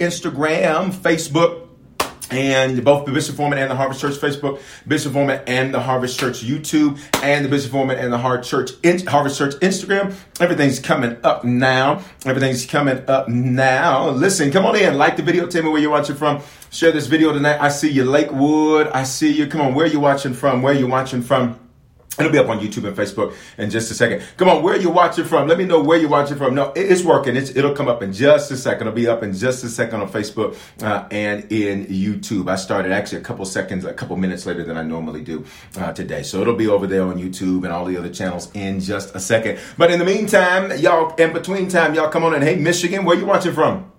Instagram, Facebook, and both the Bishop Foreman and the Harvest Church Facebook, Bishop Foreman and the Harvest Church YouTube, and the Bishop Foreman and the Harvest Church Harvest Church Instagram. Everything's coming up now. Everything's coming up now. Listen, come on in, like the video, tell me where you're watching from. Share this video tonight. I see you, Lakewood. I see you. Come on, where you watching from? Where you watching from? It'll be up on YouTube and Facebook in just a second. Come on, where you watching from? Let me know where you're watching from. No, it's working. It's, it'll come up in just a second. It'll be up in just a second on Facebook uh, and in YouTube. I started actually a couple seconds, a couple minutes later than I normally do uh, today. So it'll be over there on YouTube and all the other channels in just a second. But in the meantime, y'all, in between time, y'all come on and hey, Michigan, where you watching from?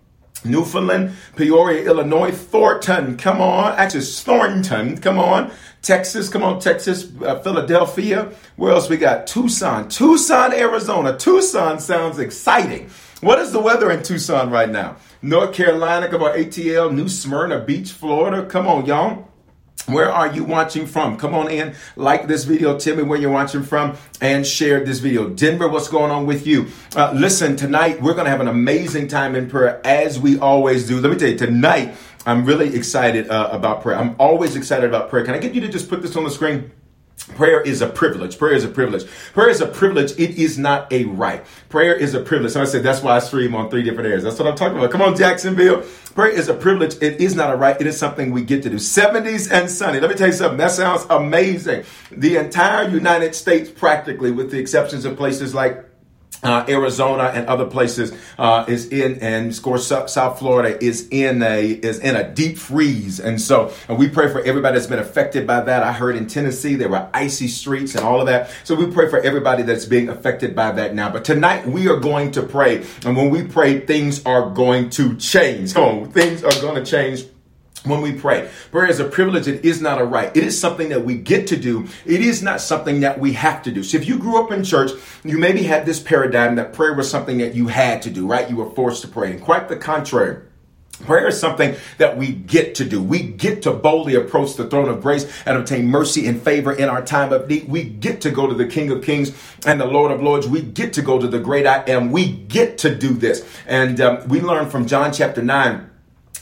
Newfoundland, Peoria, Illinois, Thornton, come on. Actually, Thornton, come on. Texas, come on, Texas, uh, Philadelphia. Where else we got? Tucson, Tucson, Arizona. Tucson sounds exciting. What is the weather in Tucson right now? North Carolina, come on, ATL, New Smyrna Beach, Florida. Come on, y'all. Where are you watching from? Come on in, like this video, tell me where you're watching from, and share this video. Denver, what's going on with you? Uh, listen, tonight we're going to have an amazing time in prayer as we always do. Let me tell you, tonight I'm really excited uh, about prayer. I'm always excited about prayer. Can I get you to just put this on the screen? Prayer is a privilege. Prayer is a privilege. Prayer is a privilege. It is not a right. Prayer is a privilege. So I said that's why I stream on three different areas. That's what I'm talking about. Come on, Jacksonville. Prayer is a privilege. It is not a right. It is something we get to do. 70s and sunny. Let me tell you something. That sounds amazing. The entire United States, practically, with the exceptions of places like uh, Arizona and other places uh, is in, and of course South Florida is in a is in a deep freeze, and so and we pray for everybody that's been affected by that. I heard in Tennessee there were icy streets and all of that, so we pray for everybody that's being affected by that now. But tonight we are going to pray, and when we pray, things are going to change. Come things are going to change when we pray. Prayer is a privilege. It is not a right. It is something that we get to do. It is not something that we have to do. So if you grew up in church, you maybe had this paradigm that prayer was something that you had to do, right? You were forced to pray. And quite the contrary. Prayer is something that we get to do. We get to boldly approach the throne of grace and obtain mercy and favor in our time of need. We get to go to the King of Kings and the Lord of Lords. We get to go to the great I am. We get to do this. And um, we learn from John chapter 9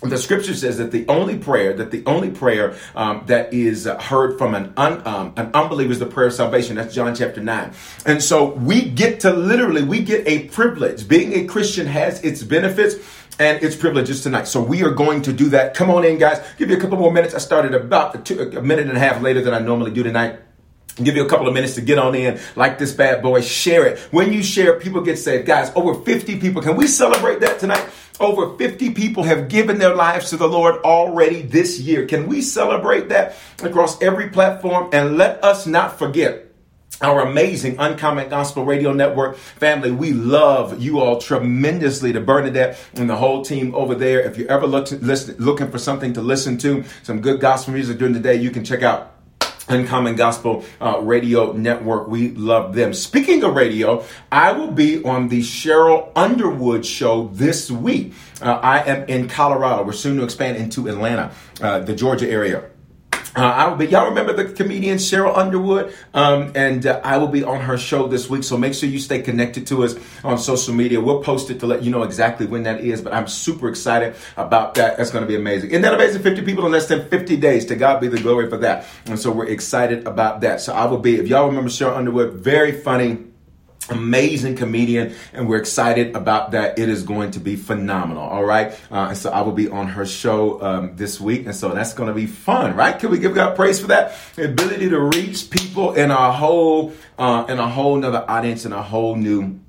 the scripture says that the only prayer that the only prayer um, that is heard from an un, um, an unbeliever is the prayer of salvation. That's john chapter 9 and so we get to literally we get a privilege. Being a christian has its benefits and its privileges tonight. So we are going to do that. Come on in, guys. Give you a couple more minutes. I started about a minute and a half later than I normally do tonight. Give you a couple of minutes to get on in like this bad boy. Share it. When you share people get saved. Guys over 50 people. Can we celebrate that tonight over 50 people have given their lives to the lord already this year can we celebrate that across every platform and let us not forget our amazing Uncommon Gospel Radio Network family. We love you all tremendously to Bernadette and the whole team over there. If you're ever look to, listen, looking for something to listen to, some good gospel music during the day, you can check out Uncommon Gospel uh, Radio Network. We love them. Speaking of radio, I will be on the Sheryl Underwood show this week. Uh, I am in Colorado. We're soon to expand into Atlanta, uh, the Georgia area. Uh, I will be, y'all remember the comedian Sheryl Underwood? Um, and uh, I will be on her show this week. So make sure you stay connected to us on social media. We'll post it to let you know exactly when that is. But I'm super excited about that. That's going to be amazing. Isn't that amazing? 50 people in less than 50 days. To God be the glory for that. And so we're excited about that. So I will be, if y'all remember Sheryl Underwood, very funny amazing comedian and we're excited about that. It is going to be phenomenal all right? Uh, and so i will be on her show um, this week and so that's going to be fun right? Can we give god praise for that? The ability to reach people in a whole uh, in a whole nother audience in a whole new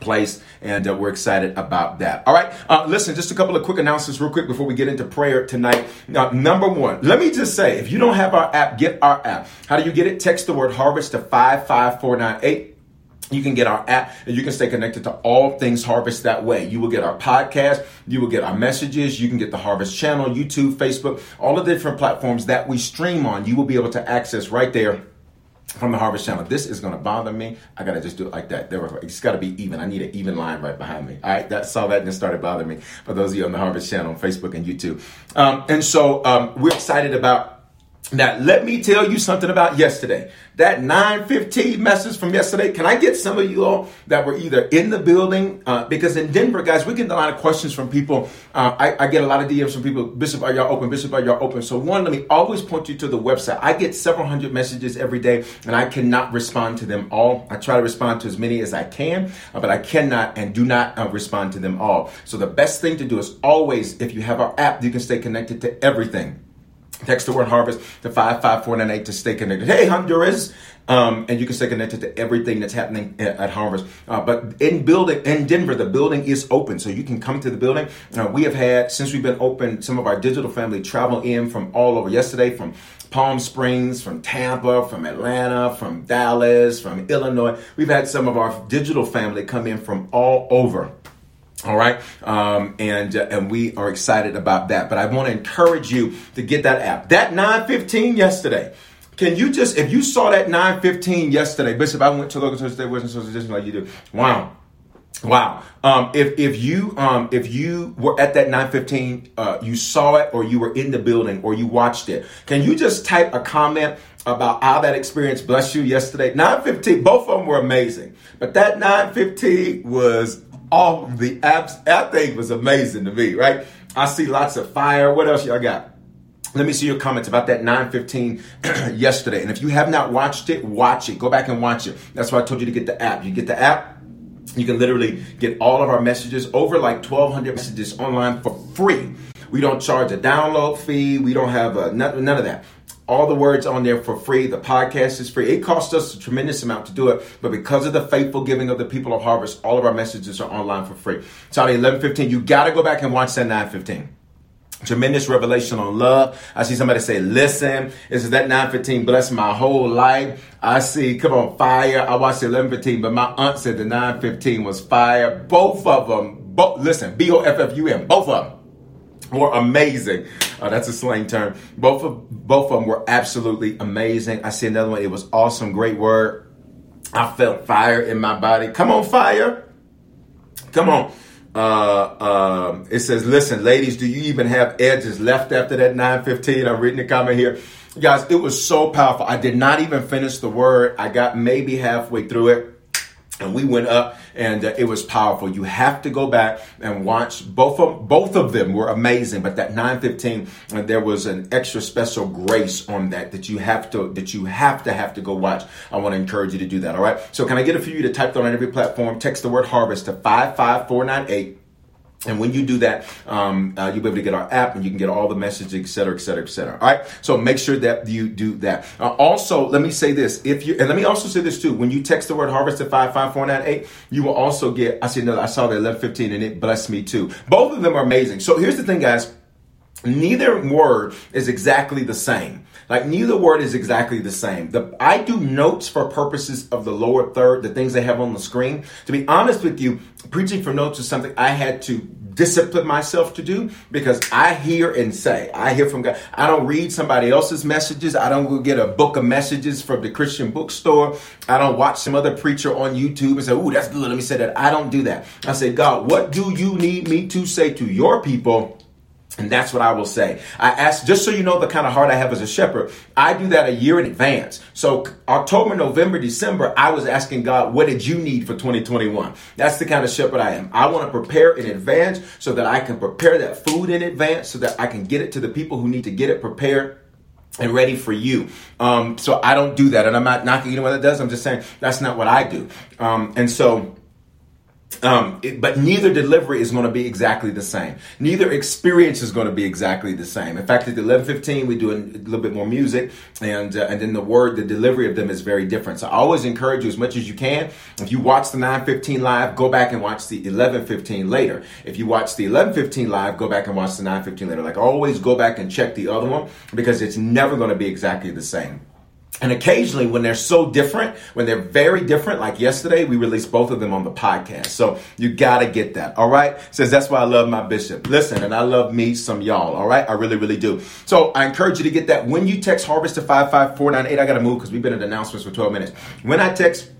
place and uh, we're excited about that all right? Uh, listen just a couple of quick announcements real quick before we get into prayer tonight. Now number one let me just say if you don't have our app get our app. How do you get it? Text the word harvest to 55498 you can get our app and you can stay connected to all things Harvest that way. You will get our podcast, you will get our messages, you can get the Harvest channel, YouTube, Facebook, all the different platforms that we stream on. You will be able to access right there from the Harvest Channel. This is to bother me. I got to just do it like that. There, it's got to be even. I need an even line right behind me. All right, that saw that and it started bothering me. For those of you on the Harvest Channel Facebook and YouTube, um, and so um, we're excited about now, let me tell you something about yesterday. That 915 message from yesterday. Can I get some of you all that were either in the building? Uh, because in Denver, guys, we get a lot of questions from people. Uh, I, I, get a lot of DMs from people. Bishop, are y'all open? Bishop, are y'all open? So, one, let me always point you to the website. I get several hundred messages every day, and I cannot respond to them all. I try to respond to as many as I can, uh, but I cannot and do not uh, respond to them all. So, the best thing to do is always, if you have our app, you can stay connected to everything. Text the word harvest to 55498 to stay connected. Hey, Honduras. Um, and you can stay connected to everything that's happening at, at Harvest. Uh, but in building in Denver, the building is open, so you can come to the building. Uh, we have had since we've been open, some of our digital family travel in from all over. Yesterday, from Palm Springs, from Tampa, from Atlanta, from Dallas, from Illinois. We've had some of our digital family come in from all over. All right, um, and uh, and we are excited about that. But I want to encourage you to get that app. That 915 yesterday. Can you just, if you saw that 915 yesterday, Bishop, I went to local church, they wasn't just like you do. Wow. Wow. Um, if if you um, if you were at that 915, uh, you saw it or you were in the building or you watched it, can you just type a comment about how that experience blessed you yesterday? 915, both of them were amazing. But that 915 was all the apps. That thing was amazing to me, right? I see lots of fire. What else y'all got? Let me see your comments about that 915 yesterday. And if you have not watched it, watch it. Go back and watch it. That's why I told you to get the app. You get the app, you can literally get all of our messages over like 1,200 messages online for free. We don't charge a download fee. We don't have a, none, none of that all the words on there for free. The podcast is free. It costs us a tremendous amount to do it, but because of the faithful giving of the people of Harvest, all of our messages are online for free. At 11:15, you got to go back and watch that 9:15. Tremendous revelation on love. I see somebody say, listen, this is that 915 bless my whole life. I see, come on, fire. I watched the 1115, but my aunt said the 915 was fire. Both of them, both, listen, B-O-F-F-U-M, both of them were amazing. Uh, that's a slang term. Both of both of them were absolutely amazing. I see another one. It was awesome. Great word. I felt fire in my body. Come on, fire. Come on. Uh, um, it says, listen, ladies, do you even have edges left after that 915? I'm reading the comment here. Guys, it was so powerful. I did not even finish the word. I got maybe halfway through it and we went up and uh, it was powerful. You have to go back and watch. Both of both of them were amazing but that 915 uh, there was an extra special grace on that that you have to that you have to have to go watch. I want to encourage you to do that all right? So can i get a few of you to type that on every platform? Text the word harvest to 55498 and when you do that, um, uh, you'll be able to get our app and you can get all the messages, et cetera, et cetera, et cetera. All right. So make sure that you do that. Uh, also, let me say this. If you, and let me also say this too. When you text the word harvest to 55498, you will also get, I see another, I saw the 1115 and it blessed me too. Both of them are amazing. So here's the thing, guys. Neither word is exactly the same. Like neither word is exactly the same. The, I do notes for purposes of the lower third, the things they have on the screen. To be honest with you, preaching for notes is something I had to discipline myself to do because I hear and say, I hear from God. I don't read somebody else's messages. I don't go get a book of messages from the Christian bookstore. I don't watch some other preacher on YouTube and say, Ooh, that's good. Let me say that. I don't do that. I say, God, what do you need me to say to your people? And that's what I will say. I ask, just so you know the kind of heart I have as a shepherd, I do that a year in advance. So October, November, December, I was asking God, what did you need for 2021? That's the kind of shepherd I am. I want to prepare in advance so that I can prepare that food in advance so that I can get it to the people who need to get it prepared and ready for you. Um, so I don't do that. And I'm not knocking anyone that does. I'm just saying that's not what I do. Um, and so, um, it, but neither delivery is going to be exactly the same. Neither experience is going to be exactly the same. In fact, at the 11:15, we do a, little bit more music, and uh, and then the word, the delivery of them is very different. So I always encourage you as much as you can. If you watch the 9:15 live, go back and watch the 11:15 later. If you watch the 11:15 live, go back and watch the 9:15 later. Like always, go back and check the other one because it's never going to be exactly the same. And occasionally, when they're so different, when they're very different, like yesterday, we released both of them on the podcast. So you gotta get that. All right. Says that's why I love my bishop. Listen, and I love me some y'all. All right. I really, really do. So I encourage you to get that. When you text harvest to 55498, I gotta move because we've been at announcements for 12 minutes. When I text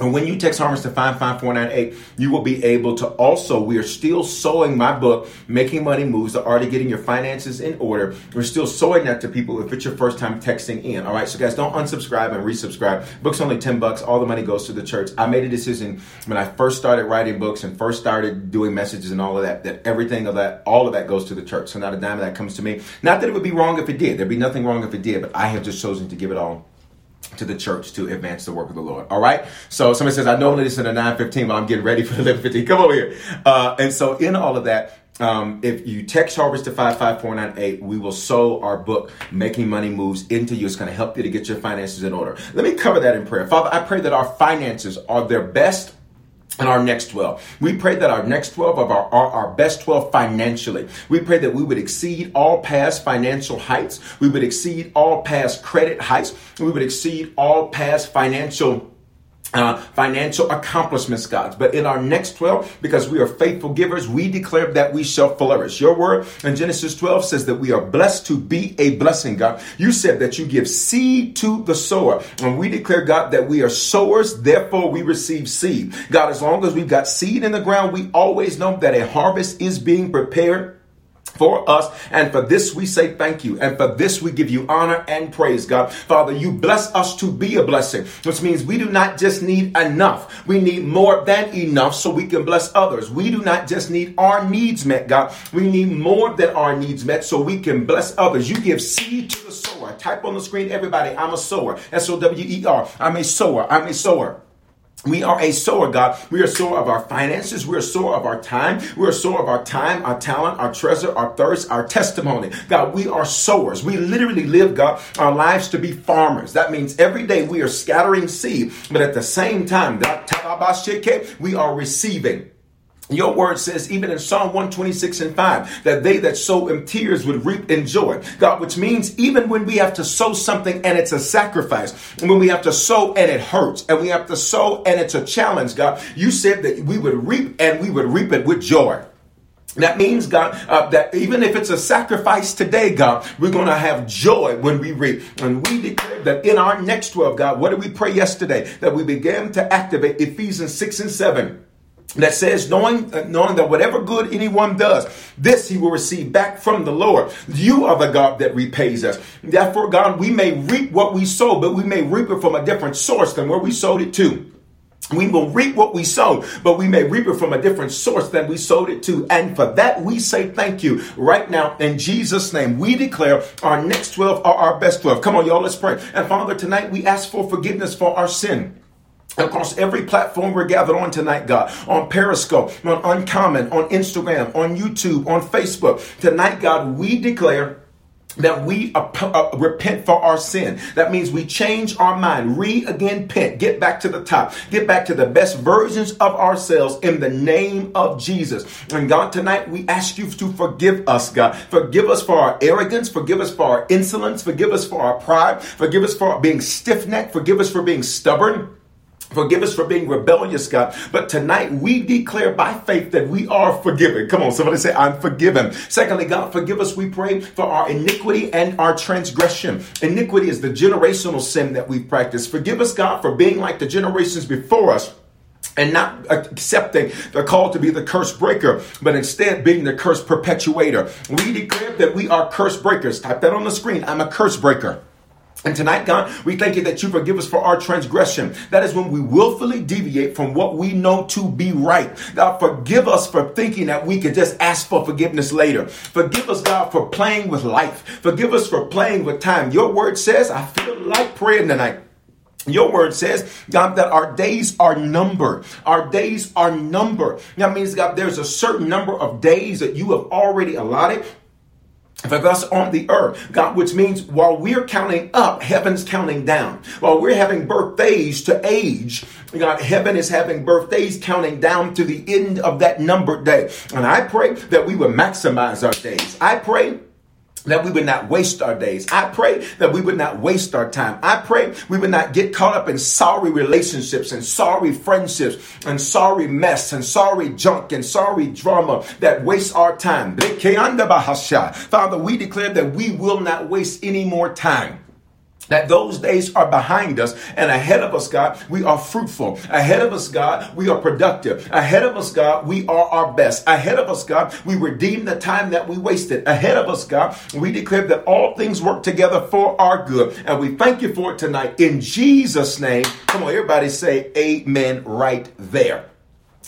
and when you text Harvest to 55498, you will be able to also, we are still sowing my book, Making Money Moves, the art of getting your finances in order. We're still sowing that to people if it's your first time texting in. All right. So guys, don't unsubscribe and resubscribe. Book's only 10 bucks. All the money goes to the church. I made a decision when I first started writing books and first started doing messages and all of that, that everything of that, all of that goes to the church. So not a dime of that comes to me. Not that it would be wrong if it did. There'd be nothing wrong if it did, but I have just chosen to give it all to the church to advance the work of the Lord. All right. So somebody says, I normally listen to 915, but I'm getting ready for the 1115. Come over here. Uh, and so in all of that, um, if you text Harvest to 55498, we will sow our book, Making Money Moves, into you. It's going to help you to get your finances in order. Let me cover that in prayer. Father, I pray that our finances are their best and our next 12. We pray that our next 12 of our, our, our, best 12 financially. We pray that we would exceed all past financial heights. We would exceed all past credit heights. We would exceed all past financial uh, financial accomplishments, God. But in our next 12, because we are faithful givers, we declare that we shall flourish. Your word in Genesis 12 says that we are blessed to be a blessing, God. You said that you give seed to the sower. And we declare, God, that we are sowers, therefore we receive seed. God, as long as we've got seed in the ground, we always know that a harvest is being prepared for us. And for this we say thank you. And for this we give you honor and praise, God. Father, you bless us to be a blessing, which means we do not just need enough. We need more than enough so we can bless others. We do not just need our needs met, God. We need more than our needs met so we can bless others. You give seed to the sower. Type on the screen, everybody, I'm a sower. S O W E R. I'm a sower. I'm a sower. We are a sower, God. We are sower of our finances. We are sower of our time. We are sower of our time, our talent, our treasure, our thirst, our testimony. God, we are sowers. We literally live, God, our lives to be farmers. That means every day we are scattering seed, but at the same time, we are receiving. Your word says, even in Psalm 126 and 5, that they that sow in tears would reap in joy. God, which means even when we have to sow something and it's a sacrifice, and when we have to sow and it hurts, and we have to sow and it's a challenge, God, you said that we would reap and we would reap it with joy. That means, God, uh, that even if it's a sacrifice today, God, we're going to have joy when we reap. And we declare that in our next 12, God, what did we pray yesterday? That we began to activate Ephesians 6 and 7 that says, knowing, uh, knowing that whatever good anyone does, this he will receive back from the Lord. You are the God that repays us. Therefore, God, we may reap what we sow, but we may reap it from a different source than where we sowed it to. We will reap what we sow, but we may reap it from a different source than we sowed it to. And for that, we say thank you right now in Jesus' name. We declare our next 12 are our best 12. Come on, y'all, let's pray. And Father, tonight we ask for forgiveness for our sin across every platform we're gathered on tonight, God, on Periscope, on Uncommon, on Instagram, on YouTube, on Facebook. Tonight, God, we declare that we uh, uh, repent for our sin. That means we change our mind, re again, pent, get back to the top, get back to the best versions of ourselves in the name of Jesus. And God, tonight we ask you to forgive us, God. Forgive us for our arrogance, forgive us for our insolence, forgive us for our pride, forgive us for being stiff necked, forgive us for being stubborn. Forgive us for being rebellious, God. But tonight we declare by faith that we are forgiven. Come on, somebody say, I'm forgiven. Secondly, God, forgive us, we pray, for our iniquity and our transgression. Iniquity is the generational sin that we practice. Forgive us, God, for being like the generations before us and not accepting the call to be the curse breaker, but instead being the curse perpetuator. We declare that we are curse breakers. Type that on the screen. I'm a curse breaker. And tonight, God, we thank you that you forgive us for our transgression. That is when we willfully deviate from what we know to be right. God, forgive us for thinking that we could just ask for forgiveness later. Forgive us, God, for playing with life. Forgive us for playing with time. Your word says, I feel like praying tonight. Your word says, God, that our days are numbered. Our days are numbered. That means, God, there's a certain number of days that you have already allotted for us on the earth, God, which means while we're counting up, heaven's counting down. While we're having birthdays to age, God, heaven is having birthdays counting down to the end of that numbered day. And I pray that we will maximize our days. I pray that we would not waste our days. I pray that we would not waste our time. I pray we would not get caught up in sorry relationships and sorry friendships and sorry mess and sorry junk and sorry drama that waste our time. Father, we declare that we will not waste any more time that those days are behind us and ahead of us, God, we are fruitful. Ahead of us, God, we are productive. Ahead of us, God, we are our best. Ahead of us, God, we redeem the time that we wasted. Ahead of us, God, we declare that all things work together for our good. And we thank you for it tonight in Jesus' name. Come on, everybody say amen right there.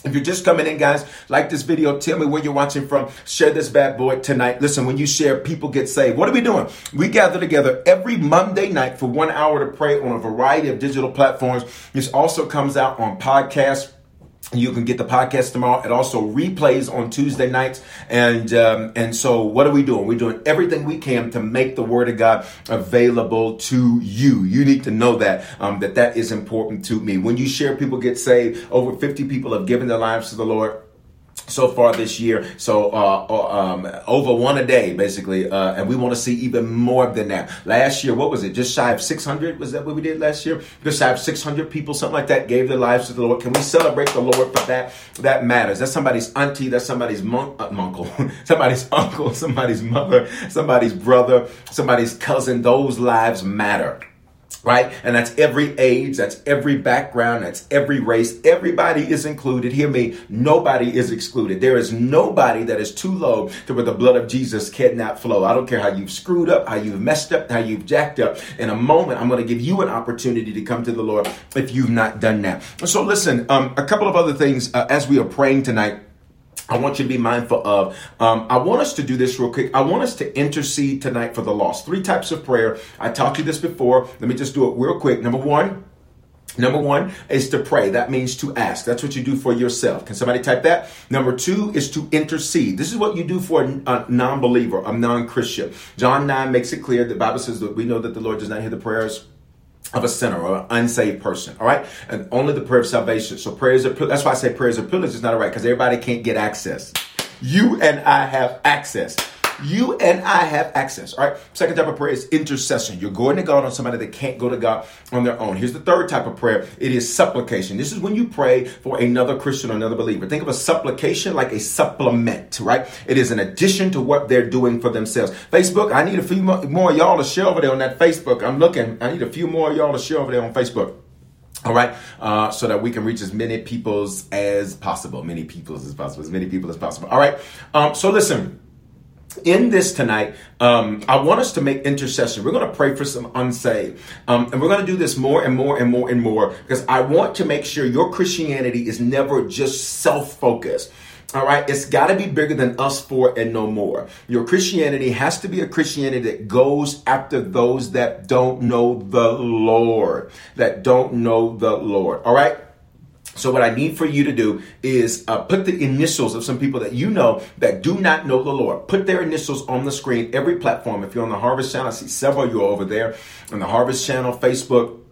If you're just coming in, guys, like this video, tell me where you're watching from. Share this bad boy tonight. Listen, when you share, people get saved. What are we doing? We gather together every Monday night for one hour to pray on a variety of digital platforms. This also comes out on podcasts you can get the podcast tomorrow. It also replays on Tuesday nights, and um, and so what are we doing? We're doing everything we can to make the Word of God available to you. You need to know that um, that that is important to me. When you share, people get saved. Over fifty people have given their lives to the Lord so far this year. So uh, uh, um, over one a day, basically, uh, and we want to see even more than that. Last year, what was it? Just shy of 600? Was that what we did last year? Just shy of 600 people, something like that, gave their lives to the Lord. Can we celebrate the Lord for that? That matters. That's somebody's auntie. That's somebody's mon- uh, uncle, somebody's uncle, somebody's mother, somebody's brother, somebody's cousin. Those lives matter right? And that's every age, that's every background, that's every race. Everybody is included. Hear me, nobody is excluded. There is nobody that is too low to where the blood of Jesus cannot flow. I don't care how you've screwed up, how you've messed up, how you've jacked up. In a moment, I'm going to give you an opportunity to come to the Lord if you've not done that. So listen, um, a couple of other things uh, as we are praying tonight. I want you to be mindful of. Um, I want us to do this real quick. I want us to intercede tonight for the lost. Three types of prayer. I taught you this before. Let me just do it real quick. Number one, Number one is to pray. That means to ask. That's what you do for yourself. Can somebody type that? Number two is to intercede. This is what you do for a non believer, a non Christian. John 9 makes it clear. The Bible says that we know that the Lord does not hear the prayers of a sinner or an unsaved person. All right. And only the prayer of salvation. So prayers are, that's why I say prayers are privilege It's not right because everybody can't get access. You and I have access. You and I have access. All right. Second type of prayer is intercession. You're going to God on somebody that can't go to God on their own. Here's the third type of prayer. It is supplication. This is when you pray for another Christian or another believer. Think of a supplication like a supplement, right? It is an addition to what they're doing for themselves. Facebook, I need a few more y'all to share over there on that Facebook. I'm looking. I need a few more y'all to share over there on Facebook. All right, uh, so that we can reach as many peoples as possible, many peoples as possible, as many people as possible. All right, um, so listen in this tonight, um, I want us to make intercession. We're going to pray for some unsaved. Um, and we're going to do this more and more and more and more because I want to make sure your Christianity is never just self focused. All right, it's got to be bigger than us four and no more. Your Christianity has to be a Christianity that goes after those that don't know the Lord, that don't know the Lord. All right. So what I need for you to do is uh, put the initials of some people that you know that do not know the Lord. Put their initials on the screen, every platform. If you're on the Harvest Channel, I see several of you over there on the Harvest Channel, Facebook,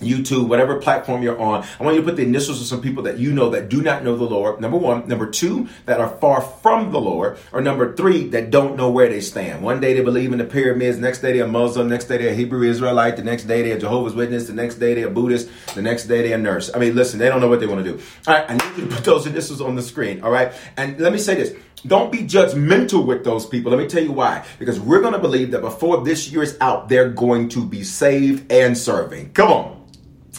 YouTube, whatever platform you're on, I want you to put the initials of some people that you know that do not know the Lord. Number one. Number two, that are far from the Lord. Or number three, that don't know where they stand. One day they believe in the pyramids, next day they're Muslim, next day they're Hebrew Israelite, the next day they're Jehovah's Witness, the next day they're Buddhist, the next day they're nurse. I mean, listen, they don't know what they want to do. All right, I need you to put those initials on the screen. All right, and let me say this. Don't be judgmental with those people. Let me tell you why. Because we're going to believe that before this year is out, they're going to be saved and serving. Come on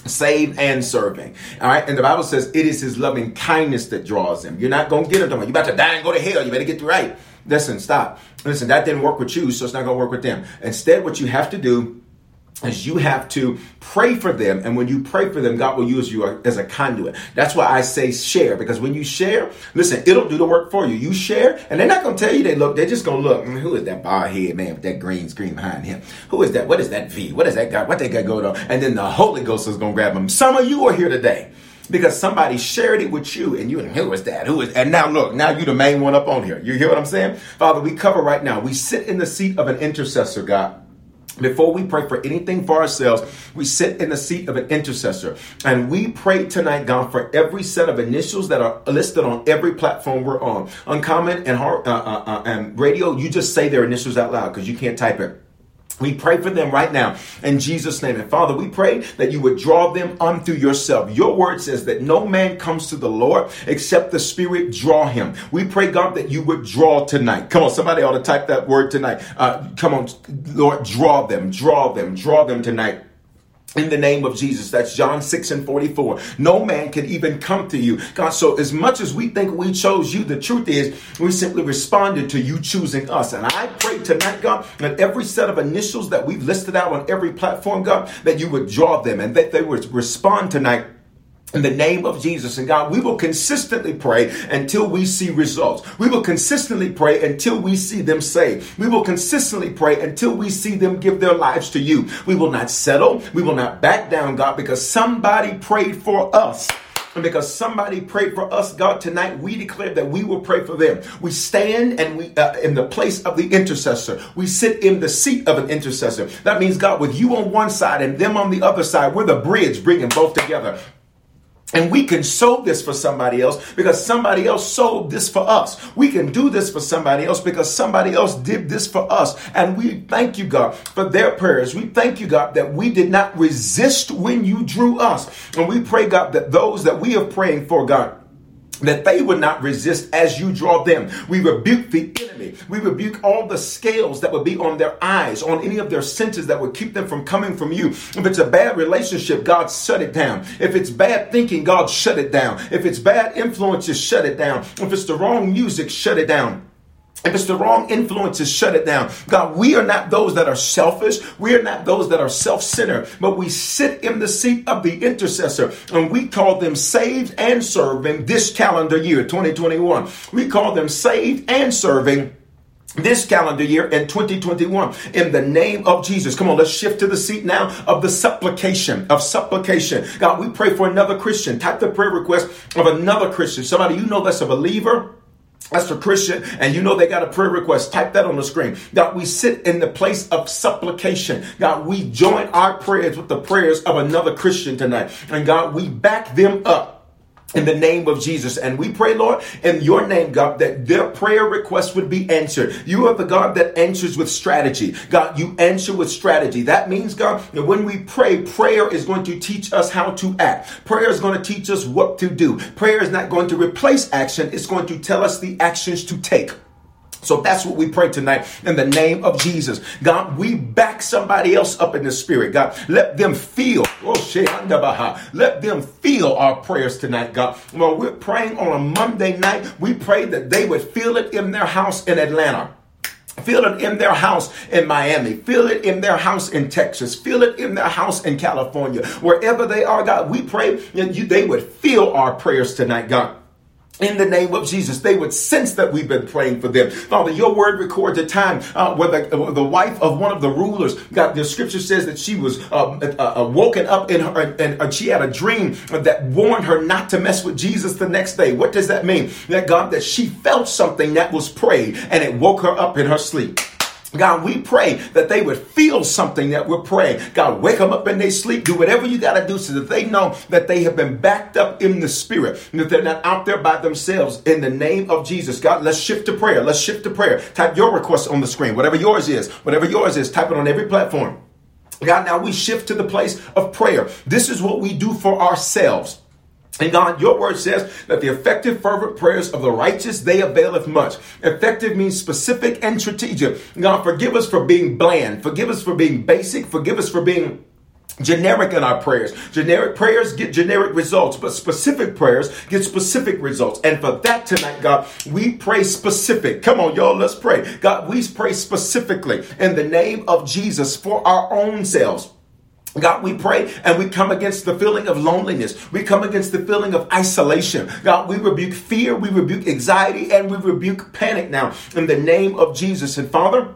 saved and serving. All right. And the Bible says it is his loving kindness that draws them. You're not going to get them. You about to die and go to hell. You better get right. Listen, stop. Listen, that didn't work with you, so it's not going to work with them. Instead, what you have to do is you have to pray for them. And when you pray for them, God will use you as a conduit. That's why I say share, because when you share, listen, it'll do the work for you. You share, and they're not going to tell you they look, they're just going to look, mm, who is that bar head man with that green screen behind him? Who is that? What is that V? What is that guy? What they got going on? And then the Holy Ghost is going to grab them. Some of you are here today because somebody shared it with you and you and who is that? Who is and now look, now you the main one up on here. You hear what I'm saying? Father, we cover right now. We sit in the seat of an intercessor, God. Before we pray for anything for ourselves, we sit in the seat of an intercessor and we pray tonight, God, for every set of initials that are listed on every platform we're on. Uncommon and, uh, uh, uh, and radio, you just say their initials out loud because you can't type it. We pray for them right now in Jesus' name. And Father, we pray that you would draw them unto yourself. Your word says that no man comes to the Lord except the Spirit draw him. We pray, God, that you would draw tonight. Come on, somebody ought to type that word tonight. Uh, come on, Lord, draw them, draw them, draw them tonight in the name of Jesus. That's John 6 and 44. No man can even come to you. God, so as much as we think we chose you, the truth is we simply responded to you choosing us. And I pray tonight, God, that every set of initials that we've listed out on every platform, God, that you would draw them and that they would respond tonight in the name of Jesus and God, we will consistently pray until we see results. We will consistently pray until we see them saved. We will consistently pray until we see them give their lives to you. We will not settle. We will not back down, God, because somebody prayed for us. And because somebody prayed for us, God, tonight we declare that we will pray for them. We stand and we uh, in the place of the intercessor. We sit in the seat of an intercessor. That means God, with you on one side and them on the other side, we're the bridge bringing both together. And we can sow this for somebody else because somebody else sowed this for us. We can do this for somebody else because somebody else did this for us. And we thank you, God, for their prayers. We thank you, God, that we did not resist when you drew us. And we pray, God, that those that we are praying for, God, that they would not resist as you draw them. We rebuke the enemy. We rebuke all the scales that would be on their eyes, on any of their senses that would keep them from coming from you. If it's a bad relationship, God shut it down. If it's bad thinking, God shut it down. If it's bad influences, shut it down. If it's the wrong music, shut it down. If it's the wrong influences, shut it down. God, we are not those that are selfish. We are not those that are self centered, but we sit in the seat of the intercessor and we call them saved and serving this calendar year, 2021. We call them saved and serving this calendar year in 2021 in the name of Jesus. Come on, let's shift to the seat now of the supplication of supplication. God, we pray for another Christian. Type the prayer request of another Christian. Somebody you know that's a believer that's for Christian, and you know they got a prayer request. Type that on the screen. God, we sit in the place of supplication. God, we join our prayers with the prayers of another Christian tonight. And God, we back them up in the name of Jesus. And we pray, Lord, in your name, God, that their prayer requests would be answered. You are the God that answers with strategy. God, you answer with strategy. That means, God, that when we pray, prayer is going to teach us how to act. Prayer is going to teach us what to do. Prayer is not going to replace action. It's going to tell us the actions to take. So that's what we pray tonight in the name of Jesus. God, we back somebody else up in the spirit. God, let them feel, oh, let them feel our prayers tonight, God. Well, we're praying on a Monday night. We pray that they would feel it in their house in Atlanta. Feel it in their house in Miami. Feel it in their house in Texas. Feel it in their house in California. Wherever they are, God, we pray that you, they would feel our prayers tonight, God in the name of Jesus. They would sense that we've been praying for them. Father, your word records a time uh, where the, uh, the wife of one of the rulers, got the scripture says that she was uh, uh, uh woken up in her and she had a dream that warned her not to mess with Jesus the next day. What does that mean? That God, that she felt something that was prayed and it woke her up in her sleep. God, we pray that they would feel something that we're praying. God, wake them up in their sleep. Do whatever you got to do so that they know that they have been backed up in the spirit and that they're not out there by themselves in the name of Jesus. God, let's shift to prayer. Let's shift to prayer. Type your request on the screen. Whatever yours is, whatever yours is, type it on every platform. God, now we shift to the place of prayer. This is what we do for ourselves. And God, your word says that the effective, fervent prayers of the righteous, they availeth much. Effective means specific and strategic. God, forgive us for being bland. Forgive us for being basic. Forgive us for being generic in our prayers. Generic prayers get generic results, but specific prayers get specific results. And for that tonight, God, we pray specific. Come on, y'all, let's pray. God, we pray specifically in the name of Jesus for our own selves God, we pray and we come against the feeling of loneliness. We come against the feeling of isolation. God, we rebuke fear, we rebuke anxiety, and we rebuke panic now in the name of Jesus. And Father,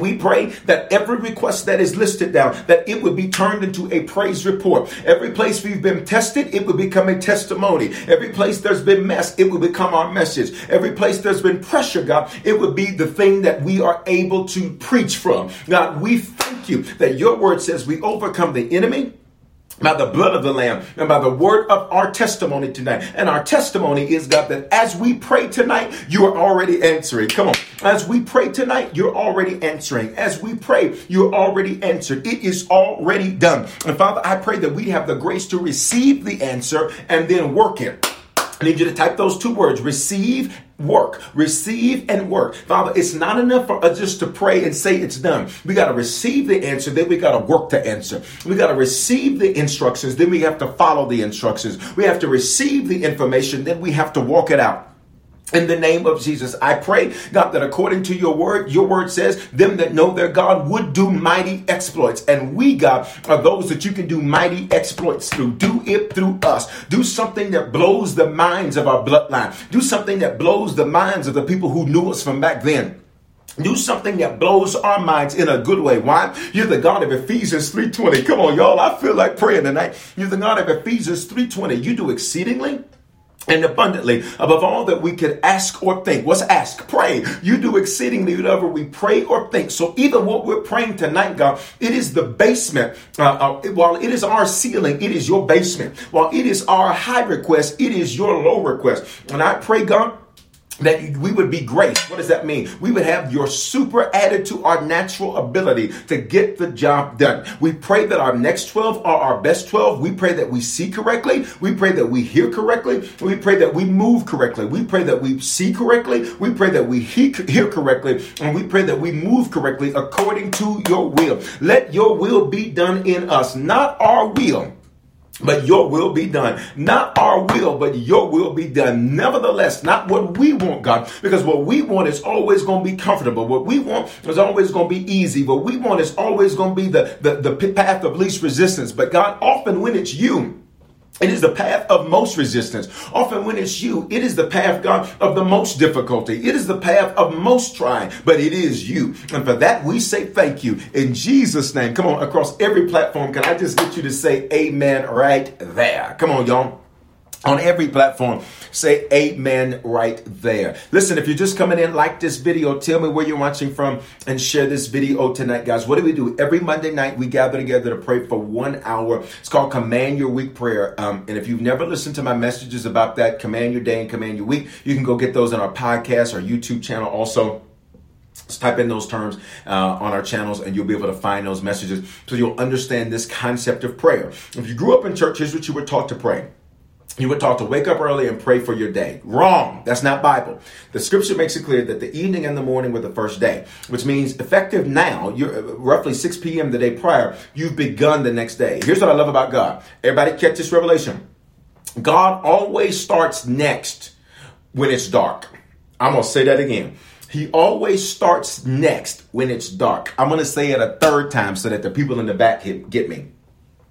we pray that every request that is listed down, that it would be turned into a praise report. Every place we've been tested, it would become a testimony. Every place there's been mess, it would become our message. Every place there's been pressure, God, it would be the thing that we are able to preach from. God, we thank you that your word says we overcome the enemy by the blood of the Lamb and by the word of our testimony tonight. And our testimony is, God, that as we pray tonight, you are already answering. Come on. As we pray tonight, you're already answering. As we pray, you're already answered. It is already done. And Father, I pray that we have the grace to receive the answer and then work it. I need you to type those two words receive work. Receive and work. Father it's not enough for us just to pray and say it's done. We got to receive the answer then we got to work to answer. We got to receive the instructions then we have to follow the instructions. We have to receive the information then we have to walk it out in the name of Jesus, I pray, God, that according to your word, your word says, them that know their God would do mighty exploits. And we, God, are those that you can do mighty exploits through. Do it through us. Do something that blows the minds of our bloodline. Do something that blows the minds of the people who knew us from back then. Do something that blows our minds in a good way. Why? You're the God of Ephesians 3.20. Come on, y'all. I feel like praying tonight. You're the God of Ephesians 3.20. You do exceedingly and abundantly above all that we could ask or think. What's ask? Pray. You do exceedingly whatever we pray or think. So even what we're praying tonight, God, it is the basement. Uh, uh, while it is our ceiling, it is your basement. While it is our high request, it is your low request. And I pray, God, that we would be great. What does that mean? We would have your super added to our natural ability to get the job done. We pray that our next 12 are our best 12. We pray that we see correctly. We pray that we hear correctly. We pray that we move correctly. We pray that we see correctly. We pray that we hear correctly. And we pray that we move correctly according to your will. Let your will be done in us, not our will but your will be done. Not our will, but your will be done. Nevertheless, not what we want, God, because what we want is always going to be comfortable. What we want is always going to be easy. What we want is always going to be the, the, the path of least resistance. But God, often when it's you, it is the path of most resistance. Often when it's you, it is the path, God, of the most difficulty. It is the path of most trying, but it is you. And for that, we say thank you in Jesus' name. Come on, across every platform. Can I just get you to say amen right there? Come on, y'all on every platform. Say amen right there. Listen, if you're just coming in, like this video, tell me where you're watching from and share this video tonight, guys. What do we do? Every Monday night, we gather together to pray for one hour. It's called Command Your Week Prayer. Um, and if you've never listened to my messages about that, Command Your Day and Command Your Week, you can go get those on our podcast, our YouTube channel also. Just type in those terms uh, on our channels and you'll be able to find those messages so you'll understand this concept of prayer. If you grew up in church, here's what you were taught to pray you were taught to wake up early and pray for your day. Wrong. That's not Bible. The scripture makes it clear that the evening and the morning were the first day, which means effective now, you're uh, roughly 6 p.m. the day prior, you've begun the next day. Here's what I love about God. Everybody catch this revelation. God always starts next when it's dark. I'm going to say that again. He always starts next when it's dark. I'm going to say it a third time so that the people in the back get me.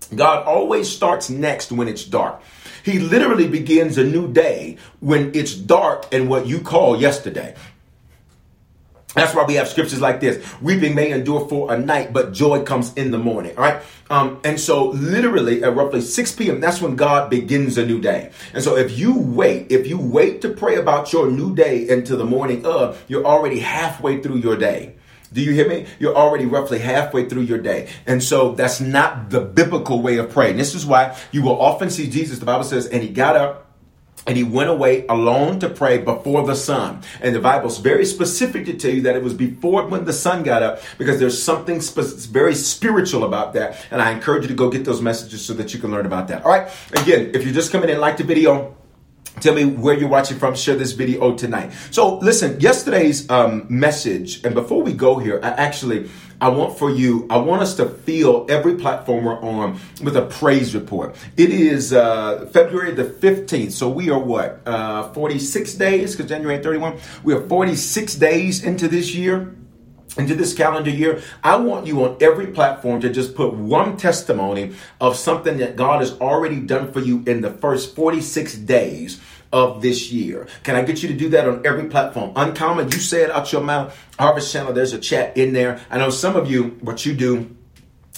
God always starts next when it's dark. He literally begins a new day when it's dark and what you call yesterday. That's why we have scriptures like this. Weeping may endure for a night, but joy comes in the morning. All right. Um, and so literally at roughly 6 p.m., that's when God begins a new day. And so if you wait, if you wait to pray about your new day into the morning of, you're already halfway through your day. Do you hear me? You're already roughly halfway through your day. And so that's not the biblical way of praying. This is why you will often see Jesus, the Bible says, and he got up and he went away alone to pray before the sun. And the Bible's very specific to tell you that it was before when the sun got up because there's something very spiritual about that. And I encourage you to go get those messages so that you can learn about that. All right. Again, if you're just coming in, like the video, Tell me where you're watching from. Share this video tonight. So listen, yesterday's um, message, and before we go here, I actually I want for you, I want us to feel every platform we're on with a praise report. It is uh, February the 15th, so we are what, uh, 46 days, because January 31, we are 46 days into this year. Into this calendar year, I want you on every platform to just put one testimony of something that God has already done for you in the first 46 days of this year. Can I get you to do that on every platform? Uncommon, you say it out your mouth. Harvest Channel, there's a chat in there. I know some of you, what you do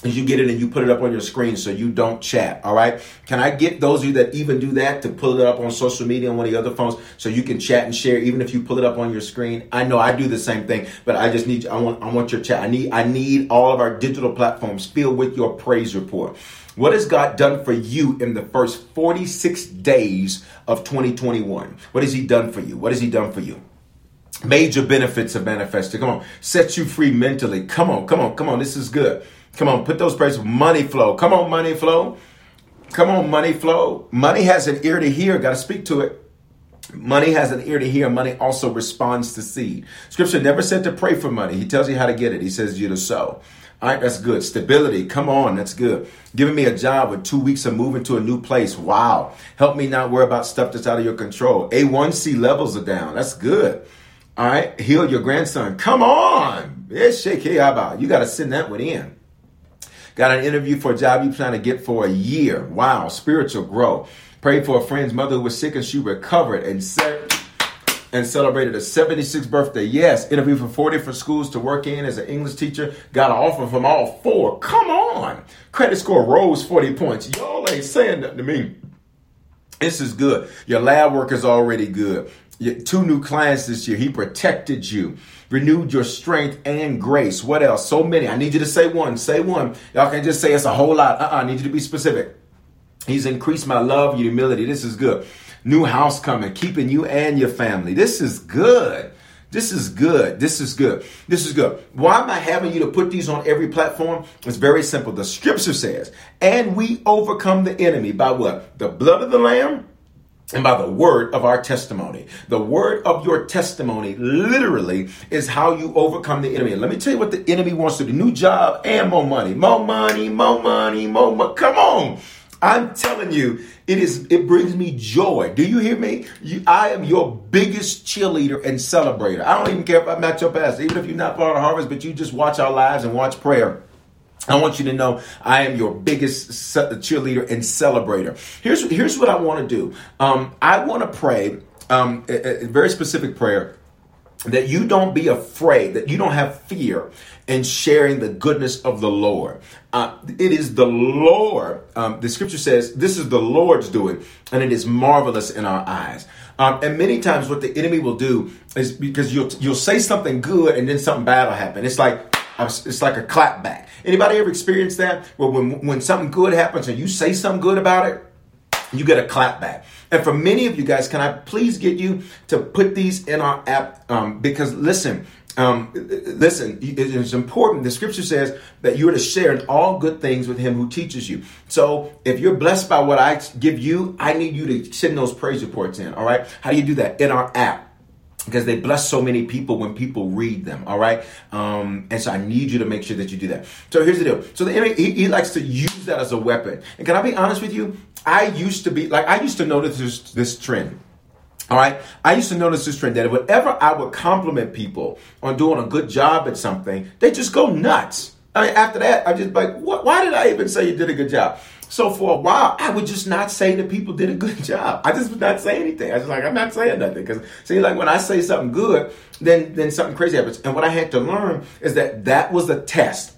is you get it and you put it up on your screen so you don't chat. All right. Can I get those of you that even do that to pull it up on social media on one of the other phones so you can chat and share even if you pull it up on your screen? I know I do the same thing, but I just need I want I want your chat. I need I need all of our digital platforms filled with your praise report. What has God done for you in the first 46 days of 2021? What has He done for you? What has He done for you? Major benefits have manifested. Come on, set you free mentally. Come on, come on, come on. This is good. Come on, put those prayers. Money flow. Come on, money flow. Come on, money flow. Money has an ear to hear. Got to speak to it. Money has an ear to hear. Money also responds to seed. Scripture never said to pray for money. He tells you how to get it. He says you to sow. All right, that's good. Stability, come on, that's good. Giving me a job with two weeks of moving to a new place. Wow. Help me not worry about stuff that's out of your control. A1C levels are down. That's good. All right, heal your grandson. Come on. You got to send that one in. Got an interview for a job you plan to get for a year. Wow, spiritual growth. Prayed for a friend's mother who was sick and she recovered and said and celebrated a 76th birthday. Yes, interviewed for four different schools to work in as an English teacher. Got an offer from all four. Come on. Credit score rose 40 points. Y'all ain't saying nothing to me. This is good. Your lab work is already good. Two new clients this year. He protected you, renewed your strength and grace. What else? So many. I need you to say one. Say one. Y'all can just say it's a whole lot. Uh-uh. I need you to be specific. He's increased my love, humility. This is good new house coming, keeping you and your family. This is good. This is good. This is good. This is good. Why am I having you to put these on every platform? It's very simple. The scripture says, and we overcome the enemy by what? The blood of the Lamb and by the word of our testimony. The word of your testimony literally is how you overcome the enemy. And let me tell you what the enemy wants to do. New job and more money. More money, more money, more money. Come on. I'm telling you, it is it brings me joy. Do you hear me? You, I am your biggest cheerleader and celebrator. I don't even care if I'm not your pastor, even if you're not part of Harvest, but you just watch our lives and watch prayer. I want you to know I am your biggest cheerleader and celebrator. Here's here's what I want to do. Um, I want to pray um, a, a very specific prayer that you don't be afraid, that you don't have fear in sharing the goodness of the Lord. Uh, it is the Lord, um, the scripture says, this is the Lord's doing, and it is marvelous in our eyes. Um, and many times, what the enemy will do is because you'll you'll say something good and then something bad will happen. It's like it's like a clap back. Anybody ever experienced that? Well, when when something good happens and you say something good about it, you get a clap back. And for many of you guys, can I please get you to put these in our app? Um, because listen, um, listen, it's important. The scripture says that you are to share in all good things with him who teaches you. So if you're blessed by what I give you, I need you to send those praise reports in. All right. How do you do that? In our app because they bless so many people when people read them all right um, and so i need you to make sure that you do that so here's the deal so the enemy he, he, likes to use that as a weapon and can i be honest with you i used to be like i used to notice this, this trend all right. I used to notice this trend that whenever I would compliment people on doing a good job at something, they just go nuts. I mean, after that, I just like, what, why did I even say you did a good job? So for a while, I would just not say that people did a good job. I just would not say anything. I was like, I'm not saying nothing because see, like when I say something good, then then something crazy happens. And what I had to learn is that that was a test.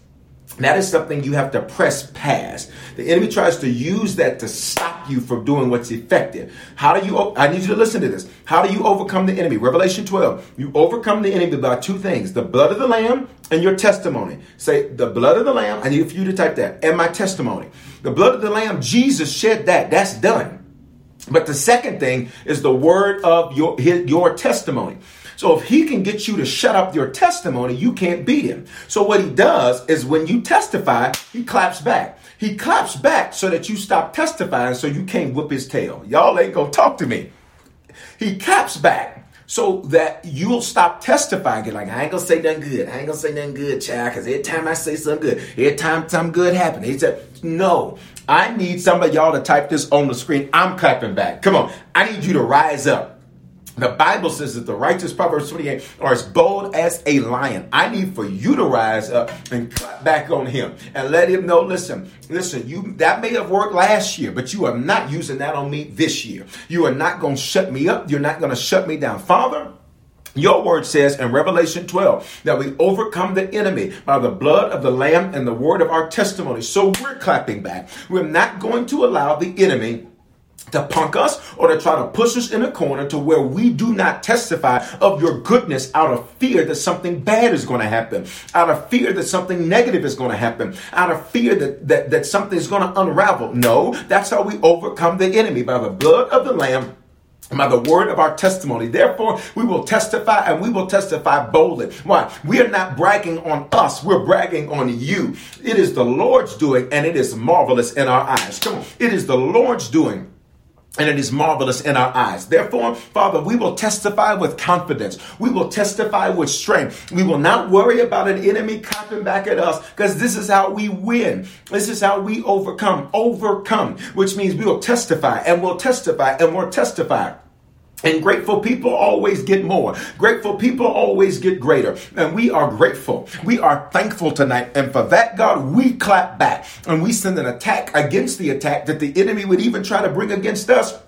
That is something you have to press past. The enemy tries to use that to stop you from doing what's effective. How do you, I need you to listen to this. How do you overcome the enemy? Revelation 12. You overcome the enemy by two things the blood of the Lamb and your testimony. Say, the blood of the Lamb. I need for you to type that. And my testimony. The blood of the Lamb, Jesus shed that. That's done. But the second thing is the word of your, your testimony. So if he can get you to shut up your testimony, you can't beat him. So what he does is when you testify, he claps back. He claps back so that you stop testifying so you can't whip his tail. Y'all ain't gonna talk to me. He claps back so that you'll stop testifying. Get like, I ain't gonna say nothing good. I ain't gonna say nothing good, child, because every time I say something good, every time something good happens, he said, no, I need some of y'all to type this on the screen. I'm clapping back. Come on. I need you to rise up The Bible says that the righteous, Proverbs 28, are as bold as a lion. I need for you to rise up and clap back on him and let him know, listen, listen, you that may have worked last year, but you are not using that on me this year. You are not going to shut me up. You're not going to shut me down. Father, your word says in Revelation 12 that we overcome the enemy by the blood of the Lamb and the word of our testimony. So we're clapping back. We're not going to allow the enemy to punk us or to try to push us in a corner to where we do not testify of your goodness out of fear that something bad is going to happen, out of fear that something negative is going to happen, out of fear that, that, that something is going to unravel. No, that's how we overcome the enemy by the blood of the Lamb by the word of our testimony. Therefore, we will testify and we will testify boldly. Why? We are not bragging on us. We're bragging on you. It is the Lord's doing and it is marvelous in our eyes. Come on. It is the Lord's doing and it is marvelous in our eyes. Therefore, Father, we will testify with confidence. We will testify with strength. We will not worry about an enemy clapping back at us because this is how we win. This is how we overcome. Overcome, which means we will testify and we'll testify and we'll testify. And grateful people always get more. Grateful people always get greater. And we are grateful. We are thankful tonight. And for that, God, we clap back and we send an attack against the attack that the enemy would even try to bring against us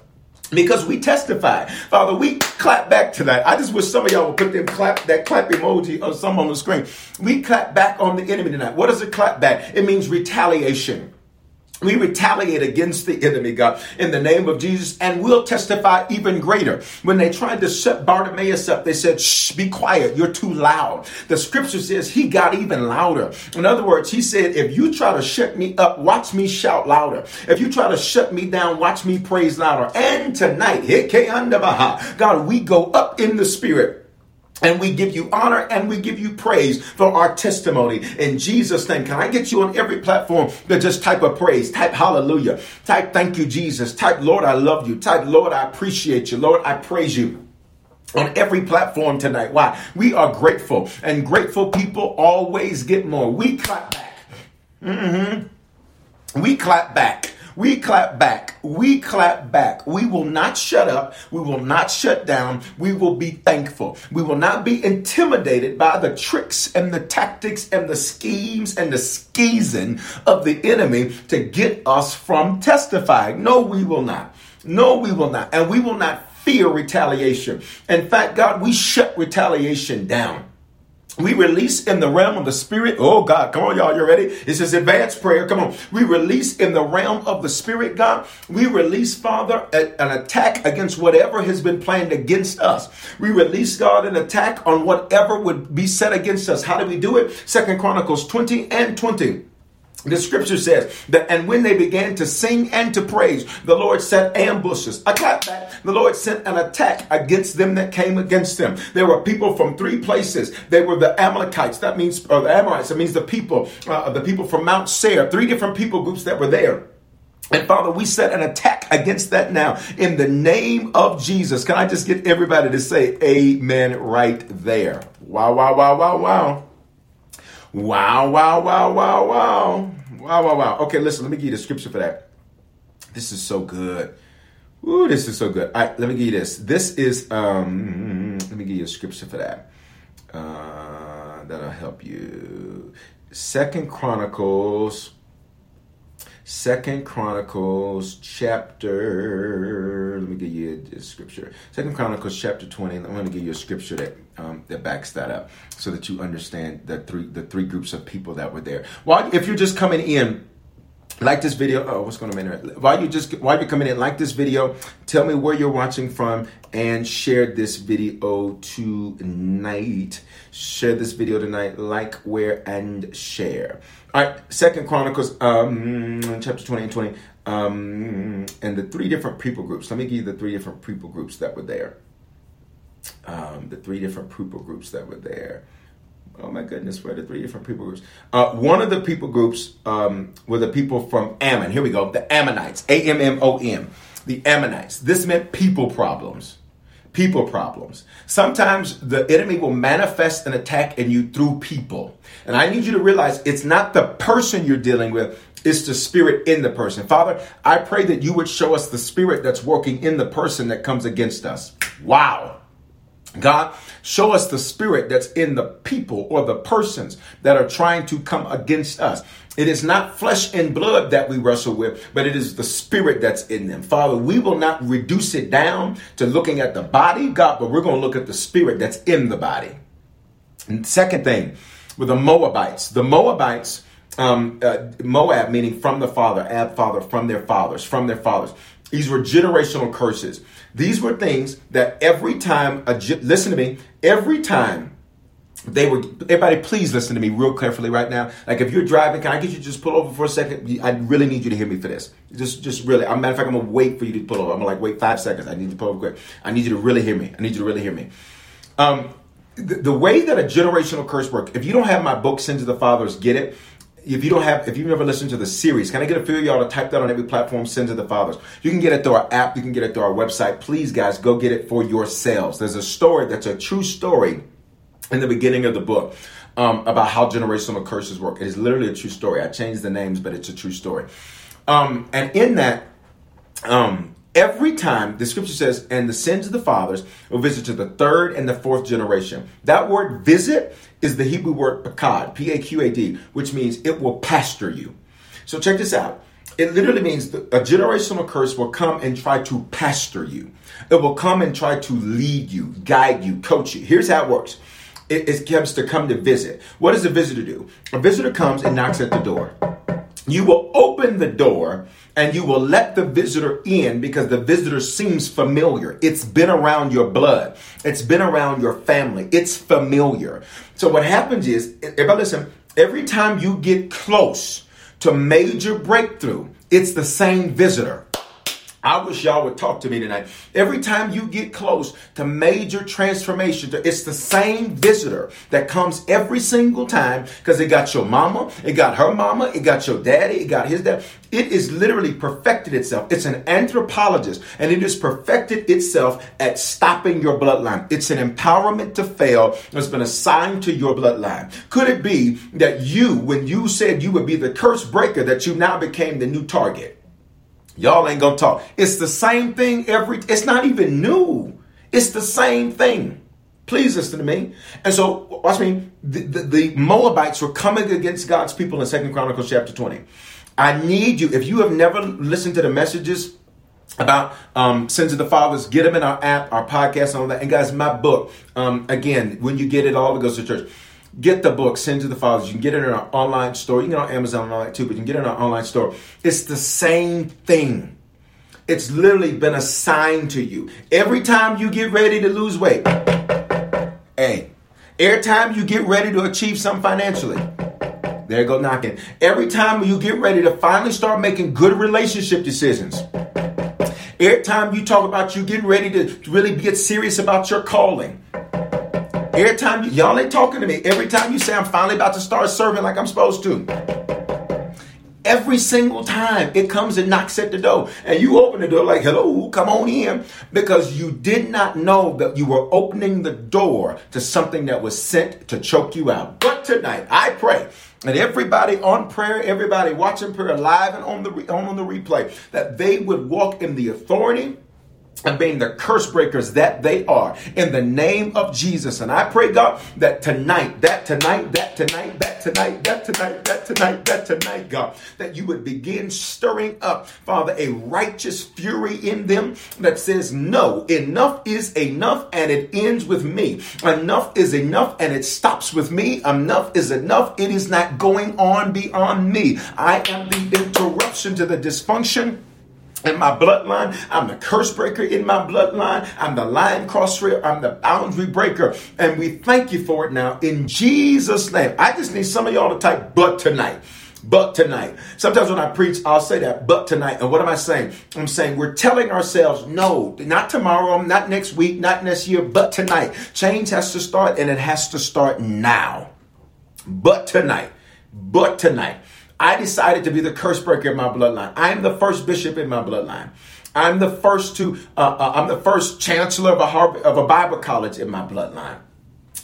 because we testify. Father, we clap back tonight. I just wish some of y'all would put them clap that clap emoji or some on the screen. We clap back on the enemy tonight. What is a clap back? It means retaliation. We retaliate against the enemy, God, in the name of Jesus, and we'll testify even greater. When they tried to shut Bartimaeus up, they said, Shh, be quiet, you're too loud. The scripture says he got even louder. In other words, he said, If you try to shut me up, watch me shout louder. If you try to shut me down, watch me praise louder. And tonight, God, we go up in the spirit. And we give you honor and we give you praise for our testimony. In Jesus' name, can I get you on every platform to just type a praise, type hallelujah, type thank you, Jesus, type Lord, I love you, type Lord, I appreciate you, Lord, I praise you on every platform tonight. Why? We are grateful, and grateful people always get more. We clap back. Mm-hmm. We clap back. We clap back. We clap back. We will not shut up. We will not shut down. We will be thankful. We will not be intimidated by the tricks and the tactics and the schemes and the skeezing of the enemy to get us from testifying. No, we will not. No, we will not. And we will not fear retaliation. In fact, God, we shut retaliation down we release in the realm of the spirit. Oh God, come on, y'all, you ready? This is advanced prayer. Come on. We release in the realm of the spirit, God. We release, Father, a, an attack against whatever has been planned against us. We release, God, an attack on whatever would be set against us. How do we do it? Second Chronicles 20 and 20. The scripture says that, and when they began to sing and to praise, the Lord set ambushes. I got that. The Lord sent an attack against them that came against them. There were people from three places. They were the Amalekites. That means, or the Amorites. That means the people, uh, the people from Mount Seir. Three different people groups that were there. And Father, we set an attack against that now in the name of Jesus. Can I just get everybody to say amen right there? Wow, wow, wow, wow, wow. Wow, wow, wow, wow, wow. Wow, wow, wow. Okay, listen, let me give you the scripture for that. This is so good. Ooh, this is so good. All right, let me give you this. This is, um, let me give you a scripture for that. Uh, that'll help you. Second Chronicles Second Chronicles chapter. Let me give you a scripture. Second Chronicles chapter twenty. I'm going to give you a scripture that um, that backs that up, so that you understand the three the three groups of people that were there. While if you're just coming in like this video oh what's going on man? while you just while you're coming in like this video tell me where you're watching from and share this video tonight share this video tonight like where and share all right second chronicles um chapter 20 and 20 um and the three different people groups let me give you the three different people groups that were there um the three different people groups that were there Oh my goodness, where are the three different people groups? Uh, one of the people groups um, were the people from Ammon. Here we go, the Ammonites, A M M O M, the Ammonites. This meant people problems. People problems. Sometimes the enemy will manifest an attack in you through people. And I need you to realize it's not the person you're dealing with, it's the spirit in the person. Father, I pray that you would show us the spirit that's working in the person that comes against us. Wow. God, show us the spirit that's in the people or the persons that are trying to come against us. It is not flesh and blood that we wrestle with, but it is the spirit that's in them. Father, we will not reduce it down to looking at the body, God, but we're going to look at the spirit that's in the body. And second thing, with the Moabites, the Moabites, um, uh, Moab meaning from the father, Ab father, from their fathers, from their fathers. These were generational curses. These were things that every time, a, listen to me, every time they were, everybody please listen to me real carefully right now. Like if you're driving, can I get you to just pull over for a second? I really need you to hear me for this. Just, just really, a matter of fact, I'm gonna wait for you to pull over. I'm gonna like wait five seconds. I need to pull over quick. I need you to really hear me. I need you to really hear me. Um, the, way that a generational curse works, if you don't have my book, Sins of the Fathers, get it if you don't have, if you've never listened to the series, can I get a few of y'all to type that on every platform, Sins of the Fathers? You can get it through our app, you can get it through our website. Please, guys, go get it for yourselves. There's a story that's a true story in the beginning of the book um, about how generational curses work. It is literally a true story. I changed the names, but it's a true story. Um, and in that, um, every time the scripture says, and the sins of the fathers will visit to the third and the fourth generation. That word visit is the Hebrew word pakad, P A Q A D, which means it will pasture you. So check this out. It literally means a generational curse will come and try to pasture you. It will come and try to lead you, guide you, coach you. Here's how it works. It, it comes to come to visit. What does a visitor do? A visitor comes and knocks at the door. You will open the door and you will let the visitor in because the visitor seems familiar. It's been around your blood. It's been around your family. It's familiar. So what happens is, everybody listen, every time you get close to major breakthrough, it's the same visitor. I wish y'all would talk to me tonight. Every time you get close to major transformation, it's the same visitor that comes every single time because it got your mama, it got her mama, it got your daddy, it got his dad. It is literally perfected itself. It's an anthropologist and it has perfected itself at stopping your bloodline. It's an empowerment to fail that's been assigned to your bloodline. Could it be that you, when you said you would be the curse breaker, that you now became the new target? Y'all ain't gonna talk. It's the same thing every, it's not even new. It's the same thing. Please listen to me. And so, watch me. The, the, the Moabites were coming against God's people in Second Chronicles chapter 20. I need you, if you have never listened to the messages about um, sins of the fathers, get them in our app, our podcast, and all that. And guys, my book, um, again, when you get it all, it goes to church get the book, Sins of the Fathers. You can get it in our online store. You can get it on Amazon and all that too, but you can get it in our online store. It's the same thing. It's literally been assigned to you. Every time you get ready to lose weight, hey, every time you get ready to achieve something financially, there go knocking. Every time you get ready to finally start making good relationship decisions, every time you talk about you getting ready to really get serious about your calling, Every time you, y'all ain't talking to me. Every time you say I'm finally about to start serving like I'm supposed to. Every single time it comes and knocks at the door, and you open the door like, hello, come on in, because you did not know that you were opening the door to something that was sent to choke you out. But tonight, I pray that everybody on prayer, everybody watching prayer live and on the, on, on the replay, that they would walk in the authority and being the curse breakers that they are in the name of Jesus. And I pray, God, that tonight, that tonight, that tonight, that tonight, that tonight, that tonight, that tonight, God, that you would begin stirring up, Father, a righteous fury in them that says, No, enough is enough and it ends with me. Enough is enough and it stops with me. Enough is enough. It is not going on beyond me. I am the interruption to the dysfunction in my bloodline. I'm the curse breaker in my bloodline. I'm the line crosser. I'm the boundary breaker. And we thank you for it now in Jesus' name. I just need some of y'all to type but tonight. But tonight. Sometimes when I preach, I'll say that, but tonight. And what am I saying? I'm saying we're telling ourselves, no, not tomorrow, not next week, not next year, but tonight. Change has to start and it has to start now. But tonight. But tonight. I decided to be the curse breaker in my bloodline. I'm the first bishop in my bloodline. I'm the first to, uh, uh, I'm the first chancellor of a, Harvest, of a Bible college in my bloodline.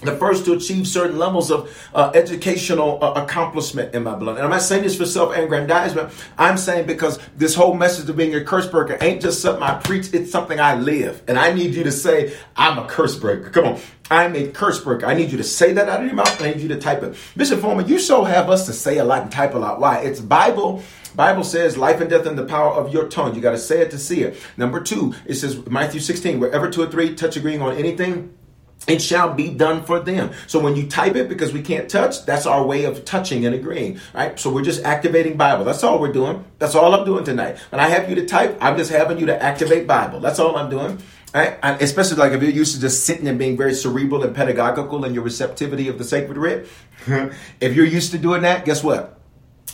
The first to achieve certain levels of uh, educational uh, accomplishment in my blood. And I'm not saying this for self-aggrandizement. I'm saying because this whole message of being a curse breaker ain't just something I preach, it's something I live. And I need you to say, I'm a curse breaker. Come on. I'm a curse breaker. I need you to say that out of your mouth. I need you to type it. Bishop Foreman, you so have us to say a lot and type a lot. Why? It's Bible. Bible says life and death in the power of your tongue. You got to say it to see it. Number two, it says Matthew 16, wherever two or three touch agreeing on anything, it shall be done for them. So when you type it, because we can't touch, that's our way of touching and agreeing, right? So we're just activating Bible. That's all we're doing. That's all I'm doing tonight. When I have you to type, I'm just having you to activate Bible. That's all I'm doing. Right? And especially like if you're used to just sitting and being very cerebral and pedagogical in your receptivity of the sacred writ. if you're used to doing that, guess what?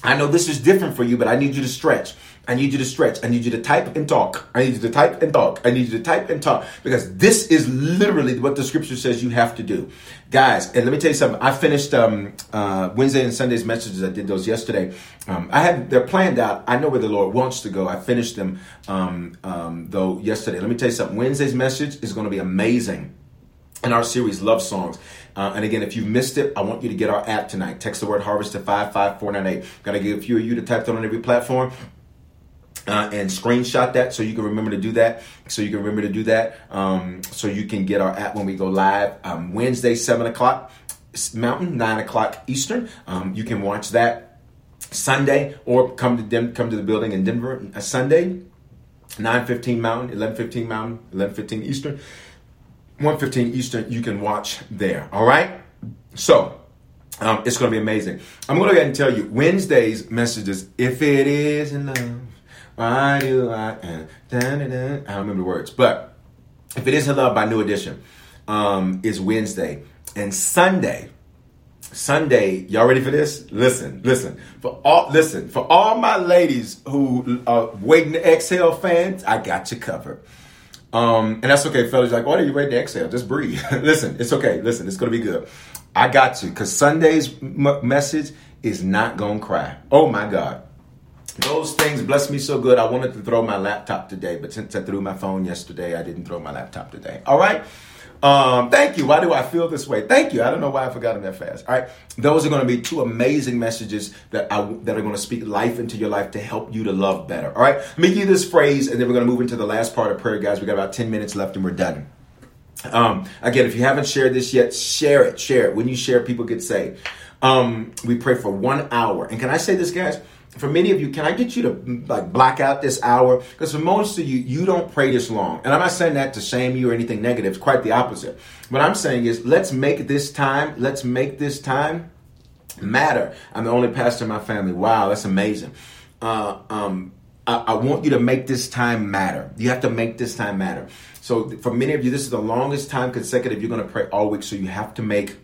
I know this is different for you, but I need you to stretch. I need you to stretch. I need you to type and talk. I need you to type and talk. I need you to type and talk because this is literally what the scripture says you have to do. Guys, and let me tell you something. I finished um, uh, Wednesday and Sunday's messages. I did those yesterday. Um, I had they're planned out. I know where the Lord wants to go. I finished them um, um though yesterday. Let me tell you something. Wednesday's message is going to be amazing in our series Love Songs. Uh, and again, if you missed it, I want you to get our app tonight. Text the word harvest to 55498. Got to give a few of you to type that on every platform. Uh, and screenshot that so you can remember to do that. So you can remember to do that. Um, so you can get our app when we go live um, Wednesday, 7 o'clock Mountain, 9 o'clock Eastern. Um, you can watch that Sunday or come to come to the building in Denver a uh, Sunday, 9.15 Mountain, 11.15 Mountain, 11.15 Eastern. 1.15 Eastern, you can watch there. All right? So, um, it's going to be amazing. I'm going to go ahead and tell you Wednesday's messages. If it is in love, why do I? Uh, da, da, da. I don't remember the words, but if it is love by New Edition, um, is Wednesday and Sunday. Sunday, y'all ready for this? Listen, listen. For all listen, for all my ladies who are waiting to exhale fans, I got you covered. Um, and that's okay, fellas. Like, why are you ready to exhale? Just breathe. Listen, it's okay. Listen, it's gonna be good. I got you because Sunday's m- message is not gonna cry. Oh my God. Those things bless me so good. I wanted to throw my laptop today, but since I threw my phone yesterday, I didn't throw my laptop today. All right. Um, thank you. Why do I feel this way? Thank you. I don't know why I forgot them that fast. All right. Those are going to be two amazing messages that I, that are going to speak life into your life to help you to love better. All right. Let me give you this phrase and then we're going to move into the last part of prayer, guys. We got about 10 minutes left and we're done. Um, again, if you haven't shared this yet, share it. Share it. When you share, people get saved. Um, we pray for one hour. And can I say this, guys? For many of you, can I get you to like black out this hour? Because for most of you, you don't pray this long. And I'm not saying that to shame you or anything negative. It's quite the opposite. What I'm saying is let's make this time, let's make this time matter. I'm the only pastor in my family. Wow, that's amazing. Uh, um, I, I want you to make this time matter. You have to make this time matter. So for many of you, this is the longest time consecutive you're going to pray all week. So you have to make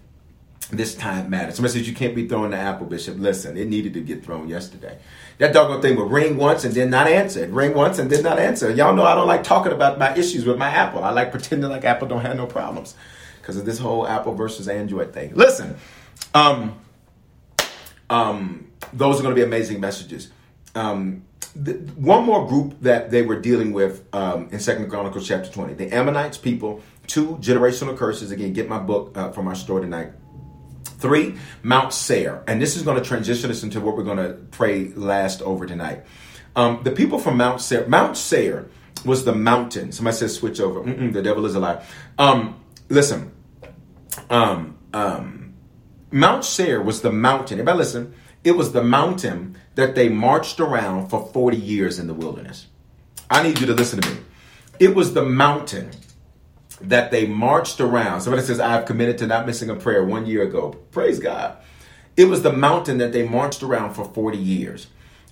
this time matters. Somebody says you can't be throwing the apple, Bishop. Listen, it needed to get thrown yesterday. That doggone thing would ring once and then not answer. It ring once and then not answer. Y'all know I don't like talking about my issues with my Apple. I like pretending like Apple don't have no problems because of this whole Apple versus Android thing. Listen, um, um, those are going to be amazing messages. Um, the, one more group that they were dealing with um, in Second Chronicles chapter 20, the Ammonites people, two generational curses. Again, get my book uh, from our store tonight Three, Mount Seir. And this is going to transition us into what we're going to pray last over tonight. Um, the people from Mount Seir, Mount Seir was the mountain. Somebody says switch over. Mm-mm, the devil is a lie. Um, listen, um, um, Mount Seir was the mountain. Everybody listen. It was the mountain that they marched around for 40 years in the wilderness. I need you to listen to me. It was the mountain that they marched around. Somebody says, I've committed to not missing a prayer one year ago. Praise God. It was the mountain that they marched around for 40 years.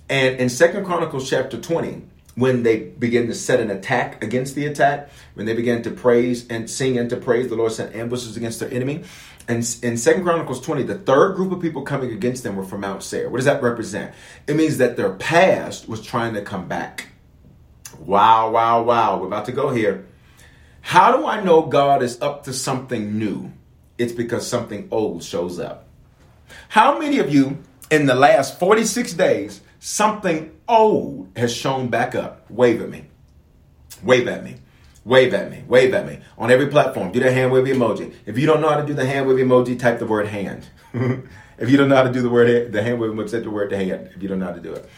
And in Second Chronicles chapter 20, when they begin to set an attack against the attack, when they began to praise and sing and to praise, the Lord sent ambushes against their enemy. And in Second Chronicles 20, the third group of people coming against them were from Mount Seir. What does that represent? It means that their past was trying to come back. Wow, wow, wow. We're about to go here. How do I know God is up to something new? It's because something old shows up. How many of you in the last 46 days, something old has shown back up? Wave at me. Wave at me. Wave at me. Wave at me. On every platform, do the hand wave emoji. If you don't know how to do the hand wave emoji, type the word hand. if you don't know how to do the word the hand wave emoji, type the word the hand. If you don't know how to do it.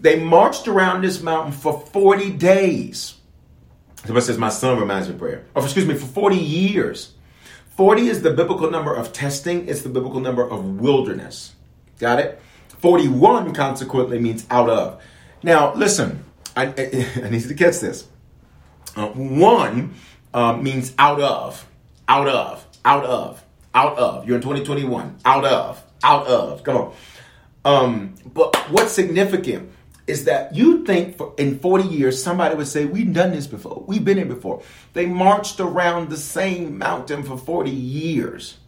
They marched around this mountain for 40 days. Somebody says, My son reminds me of prayer. Or, excuse me, for 40 years. 40 is the biblical number of testing, it's the biblical number of wilderness. Got it? 41, consequently, means out of. Now, listen, I, I, I need to catch this. Uh, one uh, means out of, out of, out of, out of. You're in 2021, out of, out of. Come on. Um, but what's significant is that you think for, in 40 years somebody would say, We've done this before, we've been here before. They marched around the same mountain for 40 years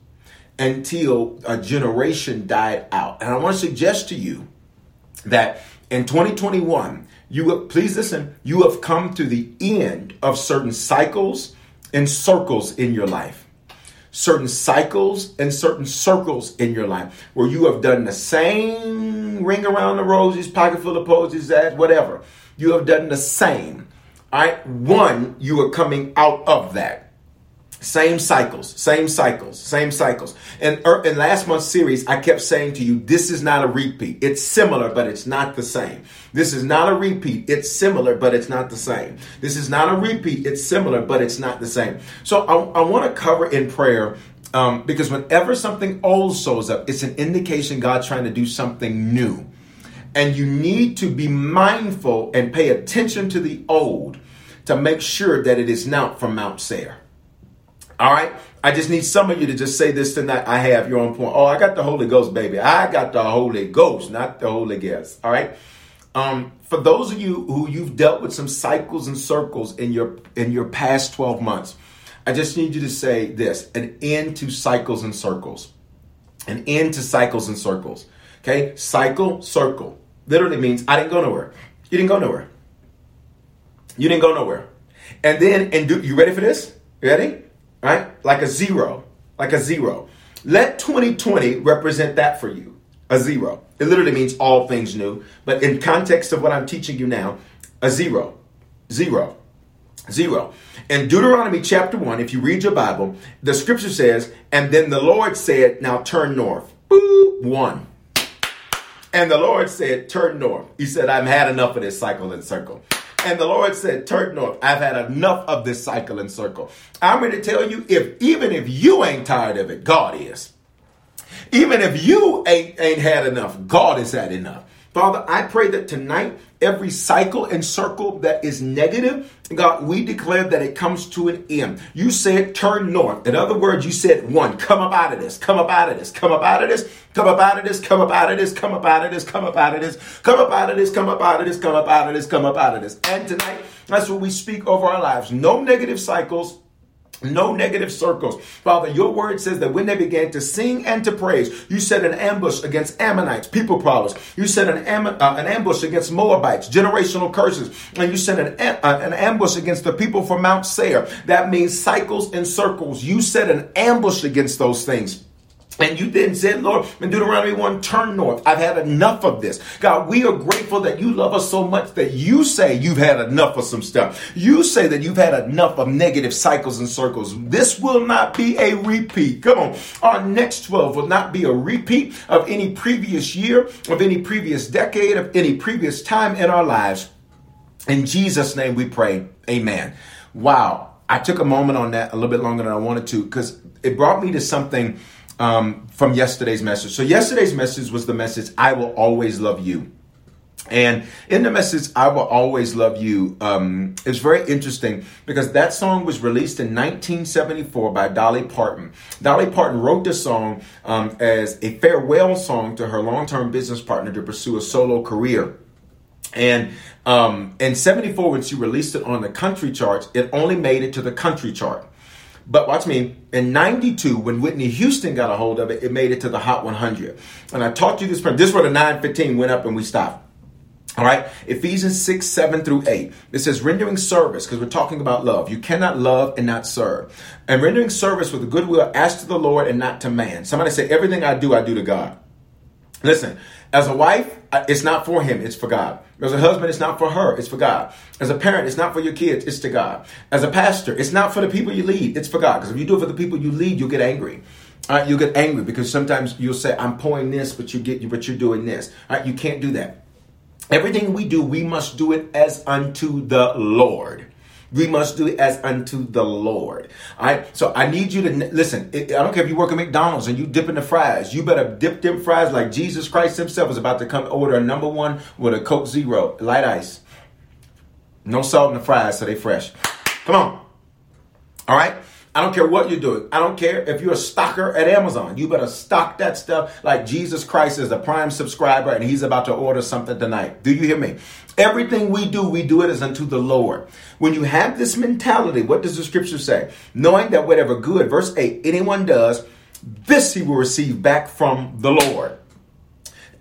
until a generation died out. And I want to suggest to you that in 2021, you please listen, you have come to the end of certain cycles and circles in your life certain cycles and certain circles in your life where you have done the same ring around the roses, pocket full of posies, that whatever. You have done the same. All right. One, you are coming out of that. Same cycles, same cycles, same cycles. And er, in last month's series, I kept saying to you, this is not a repeat. It's similar, but it's not the same. This is not a repeat. It's similar, but it's not the same. This is not a repeat. It's similar, but it's not the same. So I, I want to cover in prayer um, because whenever something old shows up, it's an indication God's trying to do something new. And you need to be mindful and pay attention to the old to make sure that it is not from Mount Seir. All right. I just need some of you to just say this tonight. I have your own point. Oh, I got the Holy Ghost, baby. I got the Holy Ghost, not the Holy Ghost. All right. Um, for those of you who you've dealt with some cycles and circles in your in your past 12 months, I just need you to say this: an end to cycles and circles. An end to cycles and circles. Okay? Cycle, circle. Literally means I didn't go nowhere. You didn't go nowhere. You didn't go nowhere. And then, and do you ready for this? You ready? Right? Like a zero, like a zero. Let 2020 represent that for you, a zero. It literally means all things new, but in context of what I'm teaching you now, a zero, zero, zero. In Deuteronomy chapter 1, if you read your Bible, the scripture says, and then the Lord said, now turn north. Boop, one. And the Lord said, turn north. He said, I've had enough of this cycle and circle. And the Lord said, Turn north. I've had enough of this cycle and circle. I'm going to tell you, if even if you ain't tired of it, God is. Even if you ain't, ain't had enough, God has had enough. Father, I pray that tonight, every cycle and circle that is negative, God, we declare that it comes to an end. You said turn north. In other words, you said one, come up out of this, come up out of this, come up out of this, come up out of this, come up out of this, come up out of this, come up out of this, come up out of this, come up out of this, come up out of this, come up out of this. And tonight, that's what we speak over our lives. No negative cycles no negative circles. Father, your word says that when they began to sing and to praise, you set an ambush against Ammonites, people problems. You set an, am- uh, an ambush against Moabites, generational curses. And you set an, a- uh, an ambush against the people from Mount Seir. That means cycles and circles. You set an ambush against those things. And you then said, Lord, in Deuteronomy 1, turn north. I've had enough of this. God, we are grateful that you love us so much that you say you've had enough of some stuff. You say that you've had enough of negative cycles and circles. This will not be a repeat. Come on. Our next 12 will not be a repeat of any previous year, of any previous decade, of any previous time in our lives. In Jesus' name we pray. Amen. Wow. I took a moment on that a little bit longer than I wanted to because it brought me to something um, from yesterday's message. So, yesterday's message was the message, I will always love you. And in the message, I will always love you, um, it's very interesting because that song was released in 1974 by Dolly Parton. Dolly Parton wrote the song um, as a farewell song to her long term business partner to pursue a solo career. And um, in 74, when she released it on the country charts, it only made it to the country chart. But watch me, in 92, when Whitney Houston got a hold of it, it made it to the Hot 100. And I taught you this, this is where the 915 went up and we stopped. All right, Ephesians 6, 7 through 8. It says rendering service, because we're talking about love. You cannot love and not serve. And rendering service with a good will as to the Lord and not to man. Somebody say, everything I do, I do to God. Listen, as a wife, it's not for him, it's for God. As a husband, it's not for her, it's for God. As a parent, it's not for your kids, it's to God. As a pastor, it's not for the people you lead, it's for God. Because if you do it for the people you lead, you'll get angry. Right, you'll get angry because sometimes you'll say, I'm pouring this, but you get but you're doing this. All right, you can't do that. Everything we do, we must do it as unto the Lord. We must do it as unto the Lord. All right. So I need you to listen. I don't care if you work at McDonald's and you dip in the fries. You better dip them fries like Jesus Christ Himself is about to come order a number one with a Coke Zero, light ice. No salt in the fries, so they fresh. Come on. All right. I don't care what you're doing. I don't care if you're a stocker at Amazon. You better stock that stuff like Jesus Christ is a prime subscriber and he's about to order something tonight. Do you hear me? Everything we do, we do it as unto the Lord. When you have this mentality, what does the scripture say? Knowing that whatever good, verse 8, anyone does, this he will receive back from the Lord.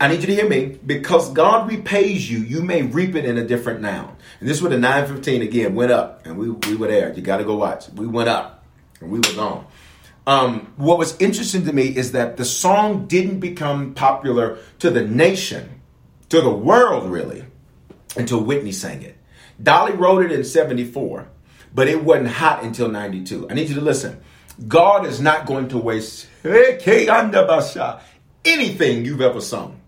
I need you to hear me. Because God repays you, you may reap it in a different noun. And this is where the 915 again went up, and we, we were there. You got to go watch. We went up and we were gone. Um, what was interesting to me is that the song didn't become popular to the nation, to the world really, until Whitney sang it. Dolly wrote it in 74, but it wasn't hot until 92. I need you to listen. God is not going to waste anything you've ever sung,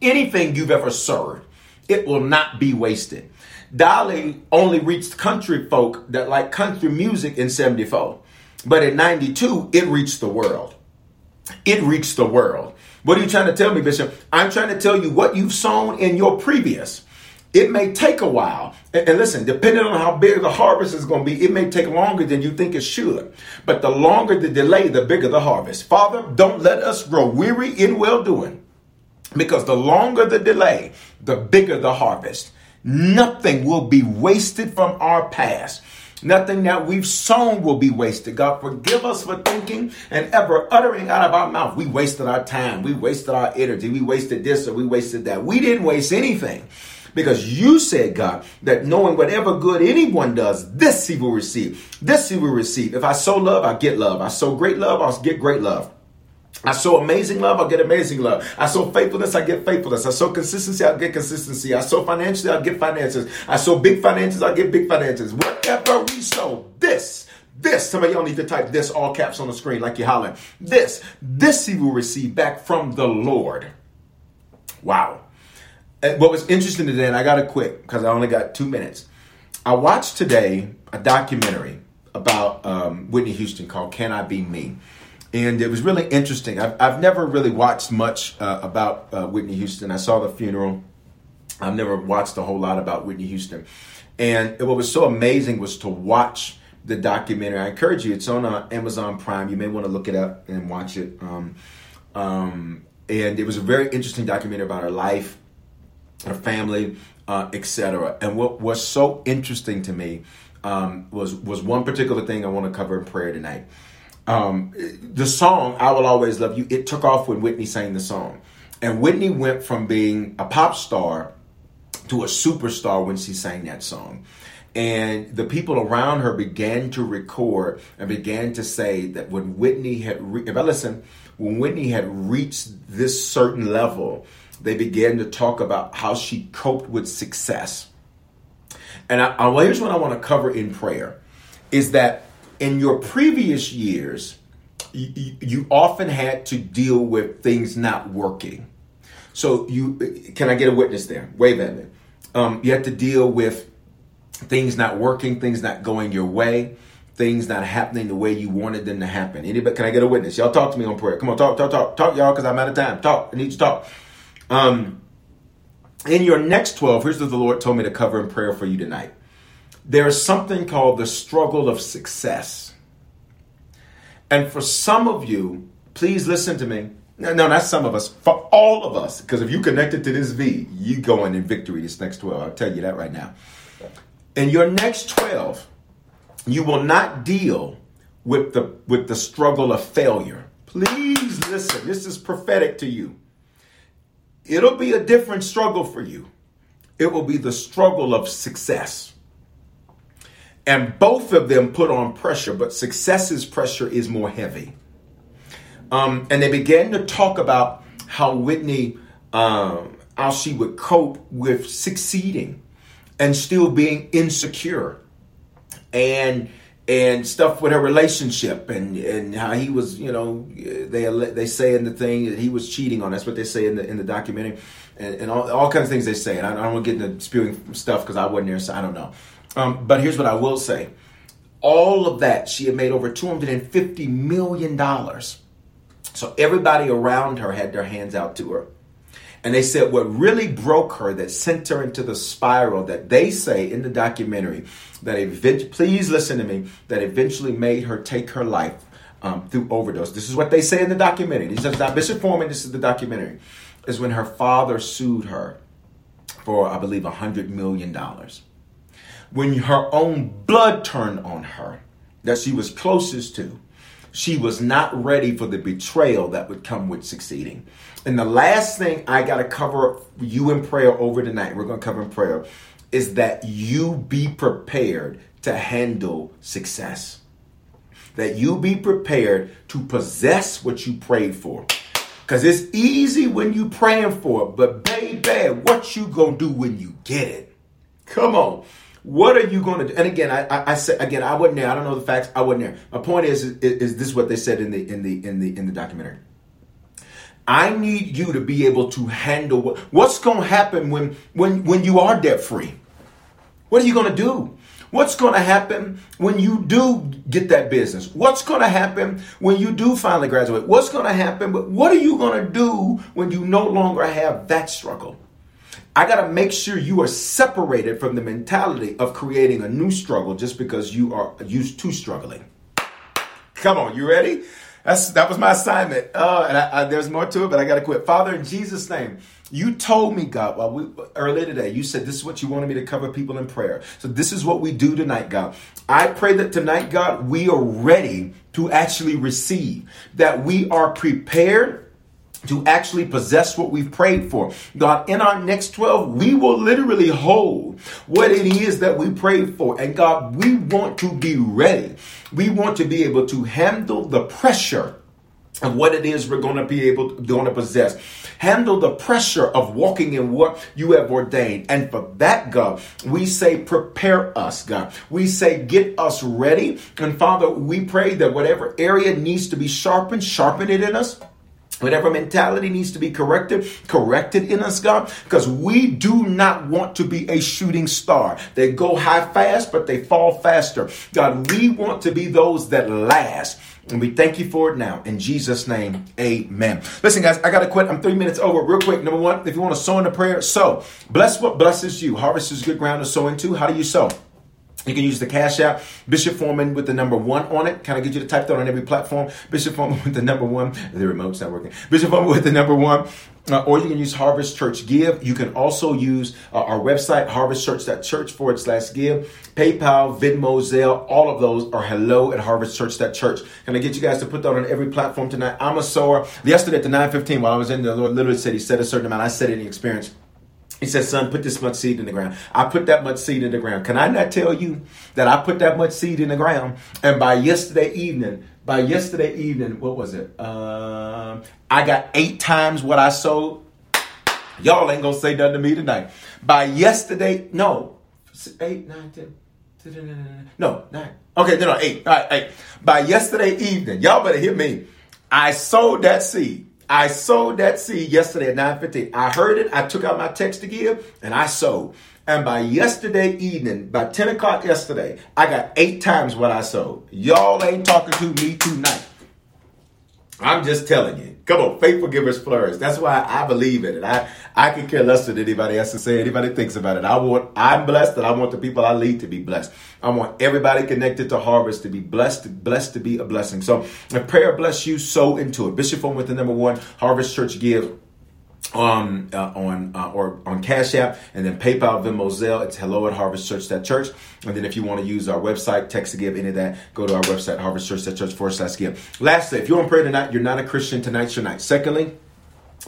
anything you've ever served. It will not be wasted. Dolly only reached country folk that like country music in 74. But in 92, it reached the world. It reached the world. What are you trying to tell me, Bishop? I'm trying to tell you what you've sown in your previous. It may take a while. And, listen, depending on how big the harvest is going to be, it may take longer than you think it should. But the longer the delay, the bigger the harvest. Father, don't let us grow weary in well doing. Because the longer the delay, the bigger the harvest. Nothing will be wasted from our past. Nothing that we've sown will be wasted. God, forgive us for thinking and ever uttering out of our mouth. We wasted our time. We wasted our energy. We wasted this or we wasted that. We didn't waste anything because you said, God, that knowing whatever good anyone does, this he will receive. This he will receive. If I sow love, I get love. I sow great love, I'll get great love. I sow amazing love, I get amazing love. I sow faithfulness, I get faithfulness. I sow consistency, I get consistency. I sow financially, I get finances. I sow big finances, I get big finances. Whatever we sow, this, this, some of y'all need to type this all caps on the screen like you're hollering. This, this he will receive back from the Lord. Wow. What was interesting today, and I got to quit because I only got two minutes. I watched today a documentary about um, Whitney Houston called Can I Be Me? And it was really interesting. I've, I've never really watched much uh, about uh, Whitney Houston. I saw the funeral. I've never watched a whole lot about Whitney Houston. And what was so amazing was to watch the documentary. I encourage you, it's on uh, Amazon Prime. You may want to look it up and watch it. Um, um, and it was a very interesting documentary about her life, her family, uh, etc. And what was so interesting to me um, was was one particular thing I want to cover in prayer tonight um, the song "I Will Always Love You" it took off when Whitney sang the song, and Whitney went from being a pop star to a superstar when she sang that song. And the people around her began to record and began to say that when Whitney had, re- if I listen, when Whitney had reached this certain level, they began to talk about how she coped with success. And I, I, well, here's what I want to cover in prayer is that in your previous years, you, you often had to deal with things not working. So you can I get a witness there? Wave at me. Um, you have to deal with things not working, things not going your way, things not happening the way you wanted them to happen. Anybody? Can I get a witness? Y'all talk to me on prayer. Come on, talk, talk, talk, talk, y'all, because I'm out of time. Talk. I need to talk. Um, in your next twelve, here's what the Lord told me to cover in prayer for you tonight there's something called the struggle of success. And for some of you, please listen to me. No, no, not some of us, for all of us, because if you connected to this V, you going in victory this next 12. I'll tell you that right now. In your next 12, you will not deal with the with the struggle of failure. Please listen. This is prophetic to you. It'll be a different struggle for you. It will be the struggle of success. And both of them put on pressure, but success's pressure is more heavy. Um, and they began to talk about how Whitney, um, how she would cope with succeeding and still being insecure and and stuff with her relationship and and how he was you know they they say in the thing that he was cheating on. That's what they say in the in the documentary. And, and all, all kinds of things they say. And I, I don't want to get into spewing stuff because I wasn't there so I don't know um, but here's what I will say all of that she had made over 250 million dollars so everybody around her had their hands out to her and they said what really broke her, that sent her into the spiral that they say in the documentary, that eventually, please listen to me, that eventually made her take her life um, through overdose. This is what they say in the documentary. This is not Foreman, this is the documentary. Is when her father sued her for, I believe, a $100 million. When her own blood turned on her, that she was closest to, she was not ready for the betrayal that would come with succeeding. And the last thing I got to cover you in prayer over tonight, we're going to cover in prayer, is that you be prepared to handle success. That you be prepared to possess what you prayed for. Because it's easy when you praying for it, but baby, what you gonna do when you get it? Come on. What are you going to do? And again, I, I, I said again, I wasn't there. I don't know the facts. I wasn't there. My point is, is, this is this what they said in the in the in the in the documentary? I need you to be able to handle what, what's going to happen when when when you are debt free. What are you going to do? What's going to happen when you do get that business? What's going to happen when you do finally graduate? What's going to happen? But what are you going to do when you no longer have that struggle? I got to make sure you are separated from the mentality of creating a new struggle just because you are used to struggling. Come on, you ready? That's that was my assignment. Uh, and I, I, there's more to it, but I got to quit. Father, in Jesus' name, you told me, God, while we earlier today, you said this is what you wanted me to cover people in prayer. So this is what we do tonight, God. I pray that tonight, God, we are ready to actually receive, that we are prepared to actually possess what we've prayed for. God, in our next 12, we will literally hold what it is that we prayed for. And God, we want to be ready. We want to be able to handle the pressure of what it is we're going to be able to, going to possess. Handle the pressure of walking in what you have ordained. And for that, God, we say, prepare us, God. We say, get us ready. And Father, we pray that whatever area needs to be sharpened, sharpen it in us. Whatever mentality needs to be corrected, corrected in us, God, because we do not want to be a shooting star. They go high fast, but they fall faster. God, we want to be those that last. And we thank you for it now. In Jesus' name, amen. Listen, guys, I got to quit. I'm three minutes over. Real quick. Number one, if you want to sow in the prayer, sow. Bless what blesses you. Harvest is good ground to sow into. How do you sow? You can use the Cash App, Bishop Foreman with the number one on it. Kind of get you to type that on every platform. Bishop Foreman with the number one. The remote's not working. Bishop Foreman with the number one. Uh, or you can use Harvest Church Give. You can also use uh, our website, harvestchurch.church forward slash give. PayPal, Venmo, Zelle, all of those are hello at harvestchurch.church. Can I get you guys to put that on every platform tonight? I'm a sower. Yesterday at the 915, while I was in the Lord literally said he said a certain amount. I said it in the experience. He said, son, put this much seed in the ground. I put that much seed in the ground. Can I not tell you that I put that much seed in the ground? And by yesterday evening, by yesterday evening, what was it? Um, I got eight times what I sowed. Y'all ain't gonna say nothing to me tonight. By yesterday, no, eight, nine, ten. No, nine. Okay, no, no, eight. All right, eight. By yesterday evening, y'all better hear me. I sowed that seed. I sowed that seed yesterday at 9:15. I heard it. I took out my text to give and I sowed. And by yesterday evening, by 10 o'clock yesterday, I got eight times what I sowed. Y'all ain't talking to me tonight. I'm just telling you. Come on, faithful givers flourish. That's why I believe in it. I, I can care less than anybody else to say, anybody thinks about it. I want, I'm blessed and I want the people I lead to be blessed. I want everybody connected to Harvest to be blessed, blessed to be a blessing. So if prayer bless you, sow into it. Bishop Foreman with the number one, Harvest Church Give um, uh, on uh, or on Cash App, and then PayPal, Venmo, Zelle. It's hello at harvestchurch.church. And then if you want to use our website, text to give, any of that, go to our website, harvestchurch.church forward slash give. Lastly, if you're on prayer tonight, you're not a Christian, tonight's your night. Secondly,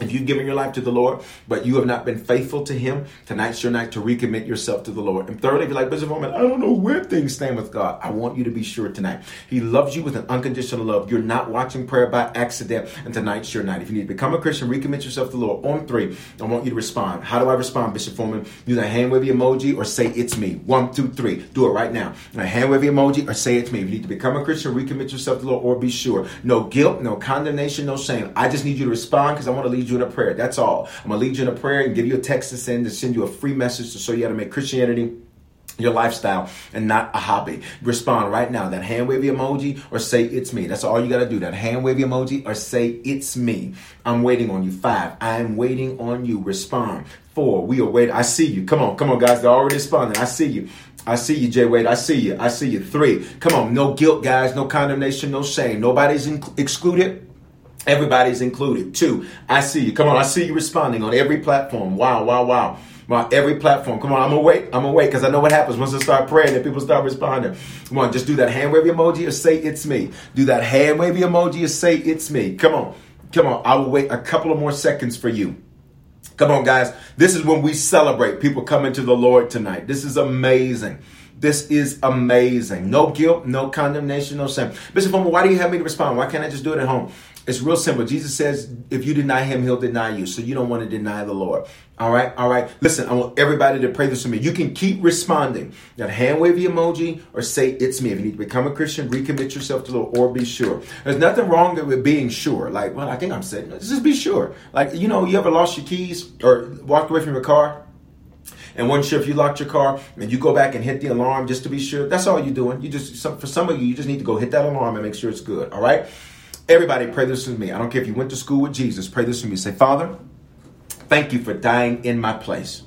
If you've given your life to the Lord, but you have not been faithful to Him, tonight's your night to recommit yourself to the Lord. And thirdly, if you're like, Bishop Foreman, I don't know where things stand with God, I want you to be sure tonight. He loves you with an unconditional love. You're not watching prayer by accident, and tonight's your night. If you need to become a Christian, recommit yourself to the Lord. On three, I want you to respond. How do I respond, Bishop Foreman? Use a hand wavy emoji or say it's me. One, two, three. Do it right now. A hand wavy emoji or say it's me. If you need to become a Christian, recommit yourself to the Lord or be sure. No guilt, no condemnation, no shame. I just need you to respond because I want to lead you in a prayer. That's all. I'm gonna lead you in a prayer and give you a text to send to send you a free message to show you how to make Christianity your lifestyle and not a hobby. Respond right now. That hand wavy emoji or say it's me. That's all you got to do. That hand wavy emoji or say it's me. I'm waiting on you. Five. I'm waiting on you. Respond. Four. We are waiting. I see you. Come on. Come on, guys. They're already responding. I see you. I see you, Jay Wade. I see you. I see you. Three. Come on. No guilt, guys. No condemnation. No shame. Nobody's in- excluded. Everybody's included. Two, I see you. Come on, I see you responding on every platform. Wow, wow, wow. Wow, every platform. Come on, I'm wait. I'm wait because I know what happens once I start praying and people start responding. Come on, just do that hand wavy emoji or say it's me. Do that hand wavy emoji or say it's me. Come on, come on. I will wait a couple of more seconds for you. Come on, guys. This is when we celebrate people coming to the Lord tonight. This is amazing. This is amazing. No guilt, no condemnation, no shame. Bishop Foreman, why do you have me to respond? Why can't I just do it at home? It's real simple. Jesus says, if you deny him, he'll deny you. So you don't want to deny the Lord. All right, all right. Listen, I want everybody to pray this for me. You can keep responding. That hand wavy emoji or say it's me. If you need to become a Christian, recommit yourself to the Lord or be sure. There's nothing wrong with being sure. Like, well, I think I'm saying, just be sure. Like, you know, you ever lost your keys or walked away from your car? and wasn't sure if you locked your car and you go back and hit the alarm just to be sure. That's all you're doing. You just for some of you, you just need to go hit that alarm and make sure it's good. All right. Everybody pray this with me. I don't care if you went to school with Jesus. Pray this with me. Say, Father, thank you for dying in my place.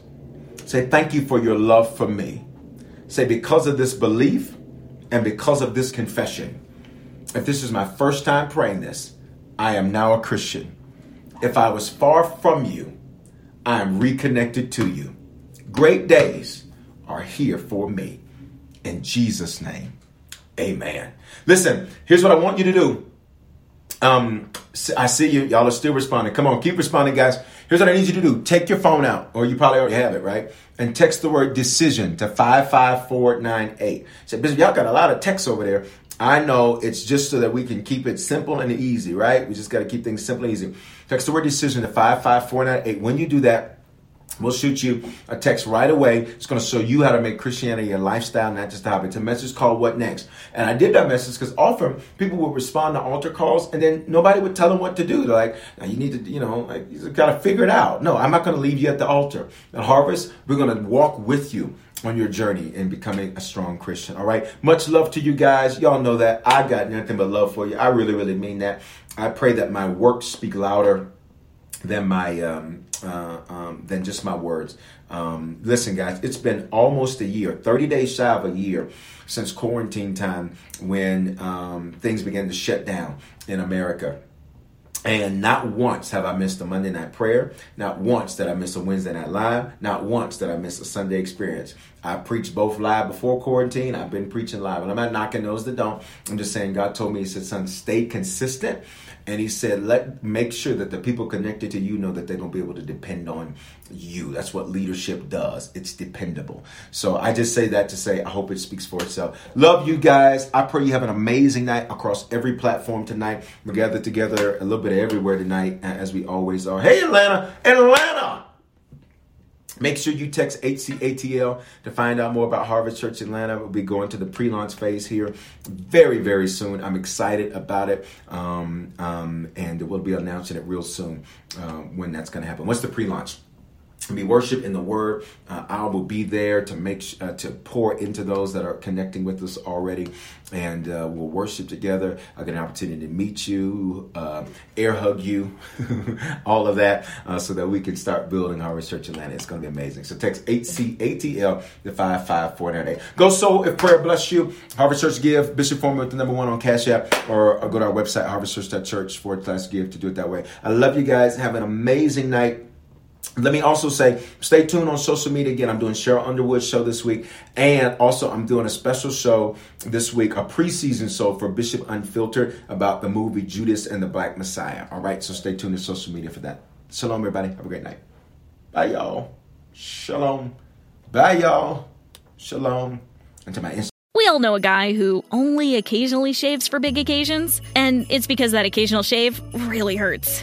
Say, thank you for your love for me. Say, because of this belief and because of this confession, if this is my first time praying this, I am now a Christian. If I was far from you, I am reconnected to you. Great days are here for me. In Jesus' name, amen. Listen, here's what I want you to do. Um, I see you. Y'all are still responding. Come on, keep responding, guys. Here's what I need you to do. Take your phone out, or you probably already have it, right? And text the word decision to 55498. Say, Bishop, y'all got a lot of texts over there. I know it's just so that we can keep it simple and easy, right? We just got to keep things simple and easy. Text the word decision to 55498. When you do that, We'll shoot you a text right away. It's going to show you how to make Christianity a lifestyle, not just a hobby. It's a message called What Next? And I did that message because often people would respond to altar calls and then nobody would tell them what to do. They're like, you need to, you know, like, you got to figure it out. No, I'm not going to leave you at the altar. At Harvest, we're going to walk with you on your journey in becoming a strong Christian. All right. Much love to you guys. Y'all know that I got nothing but love for you. I really, really mean that. I pray that my works speak louder than my um, uh, um, than just my words. Um, listen, guys, it's been almost a year, 30 days shy of a year since quarantine time when um, things began to shut down in America. And not once have I missed a Monday night prayer. Not once did I miss a Wednesday night live. Not once did I miss a Sunday experience. I preached both live before quarantine. I've been preaching live. And I'm not knocking those that don't. I'm just saying God told me, He said, son, stay consistent and he said, "Let make sure that the people connected to you know that they're gonna be able to depend on you. That's what leadership does. It's dependable." So I just say that to say I hope it speaks for itself. Love you guys. I pray you have an amazing night across every platform tonight. We're gathered together a little bit everywhere tonight, as we always are. Hey, Atlanta, Atlanta. Make sure you text HCATL to find out more about Harvest Church Atlanta. We'll be going to the pre launch phase here very, very soon. I'm excited about it. Um, um, and we'll be announcing it real soon uh, when that's going to happen. What's the pre launch? Be worship in the word. Uh, i will be there to make uh, to pour into those that are connecting with us already and uh, we'll worship together. I get an opportunity to meet you uh, air hug you all of that uh, so that we can start building our church atlanta it's going to be amazing. So text hcatl to 55498 go so if prayer bless you. Harvest church give bishop with the number one on cash app or, or go to our website harvestchurch.church forward slash give to do it that way. I love you guys. Have an amazing night let me also say, stay tuned on social media. Again, I'm doing Sheryl Underwood show this week, and also I'm doing a special show this week, a preseason show for Bishop Unfiltered about the movie Judas and the Black Messiah. All right, so stay tuned to social media for that. Shalom, everybody. Have a great night. Bye, y'all. Shalom. Bye, y'all. Shalom. And to my Instagram. We all know a guy who only occasionally shaves for big occasions, and it's because that occasional shave really hurts.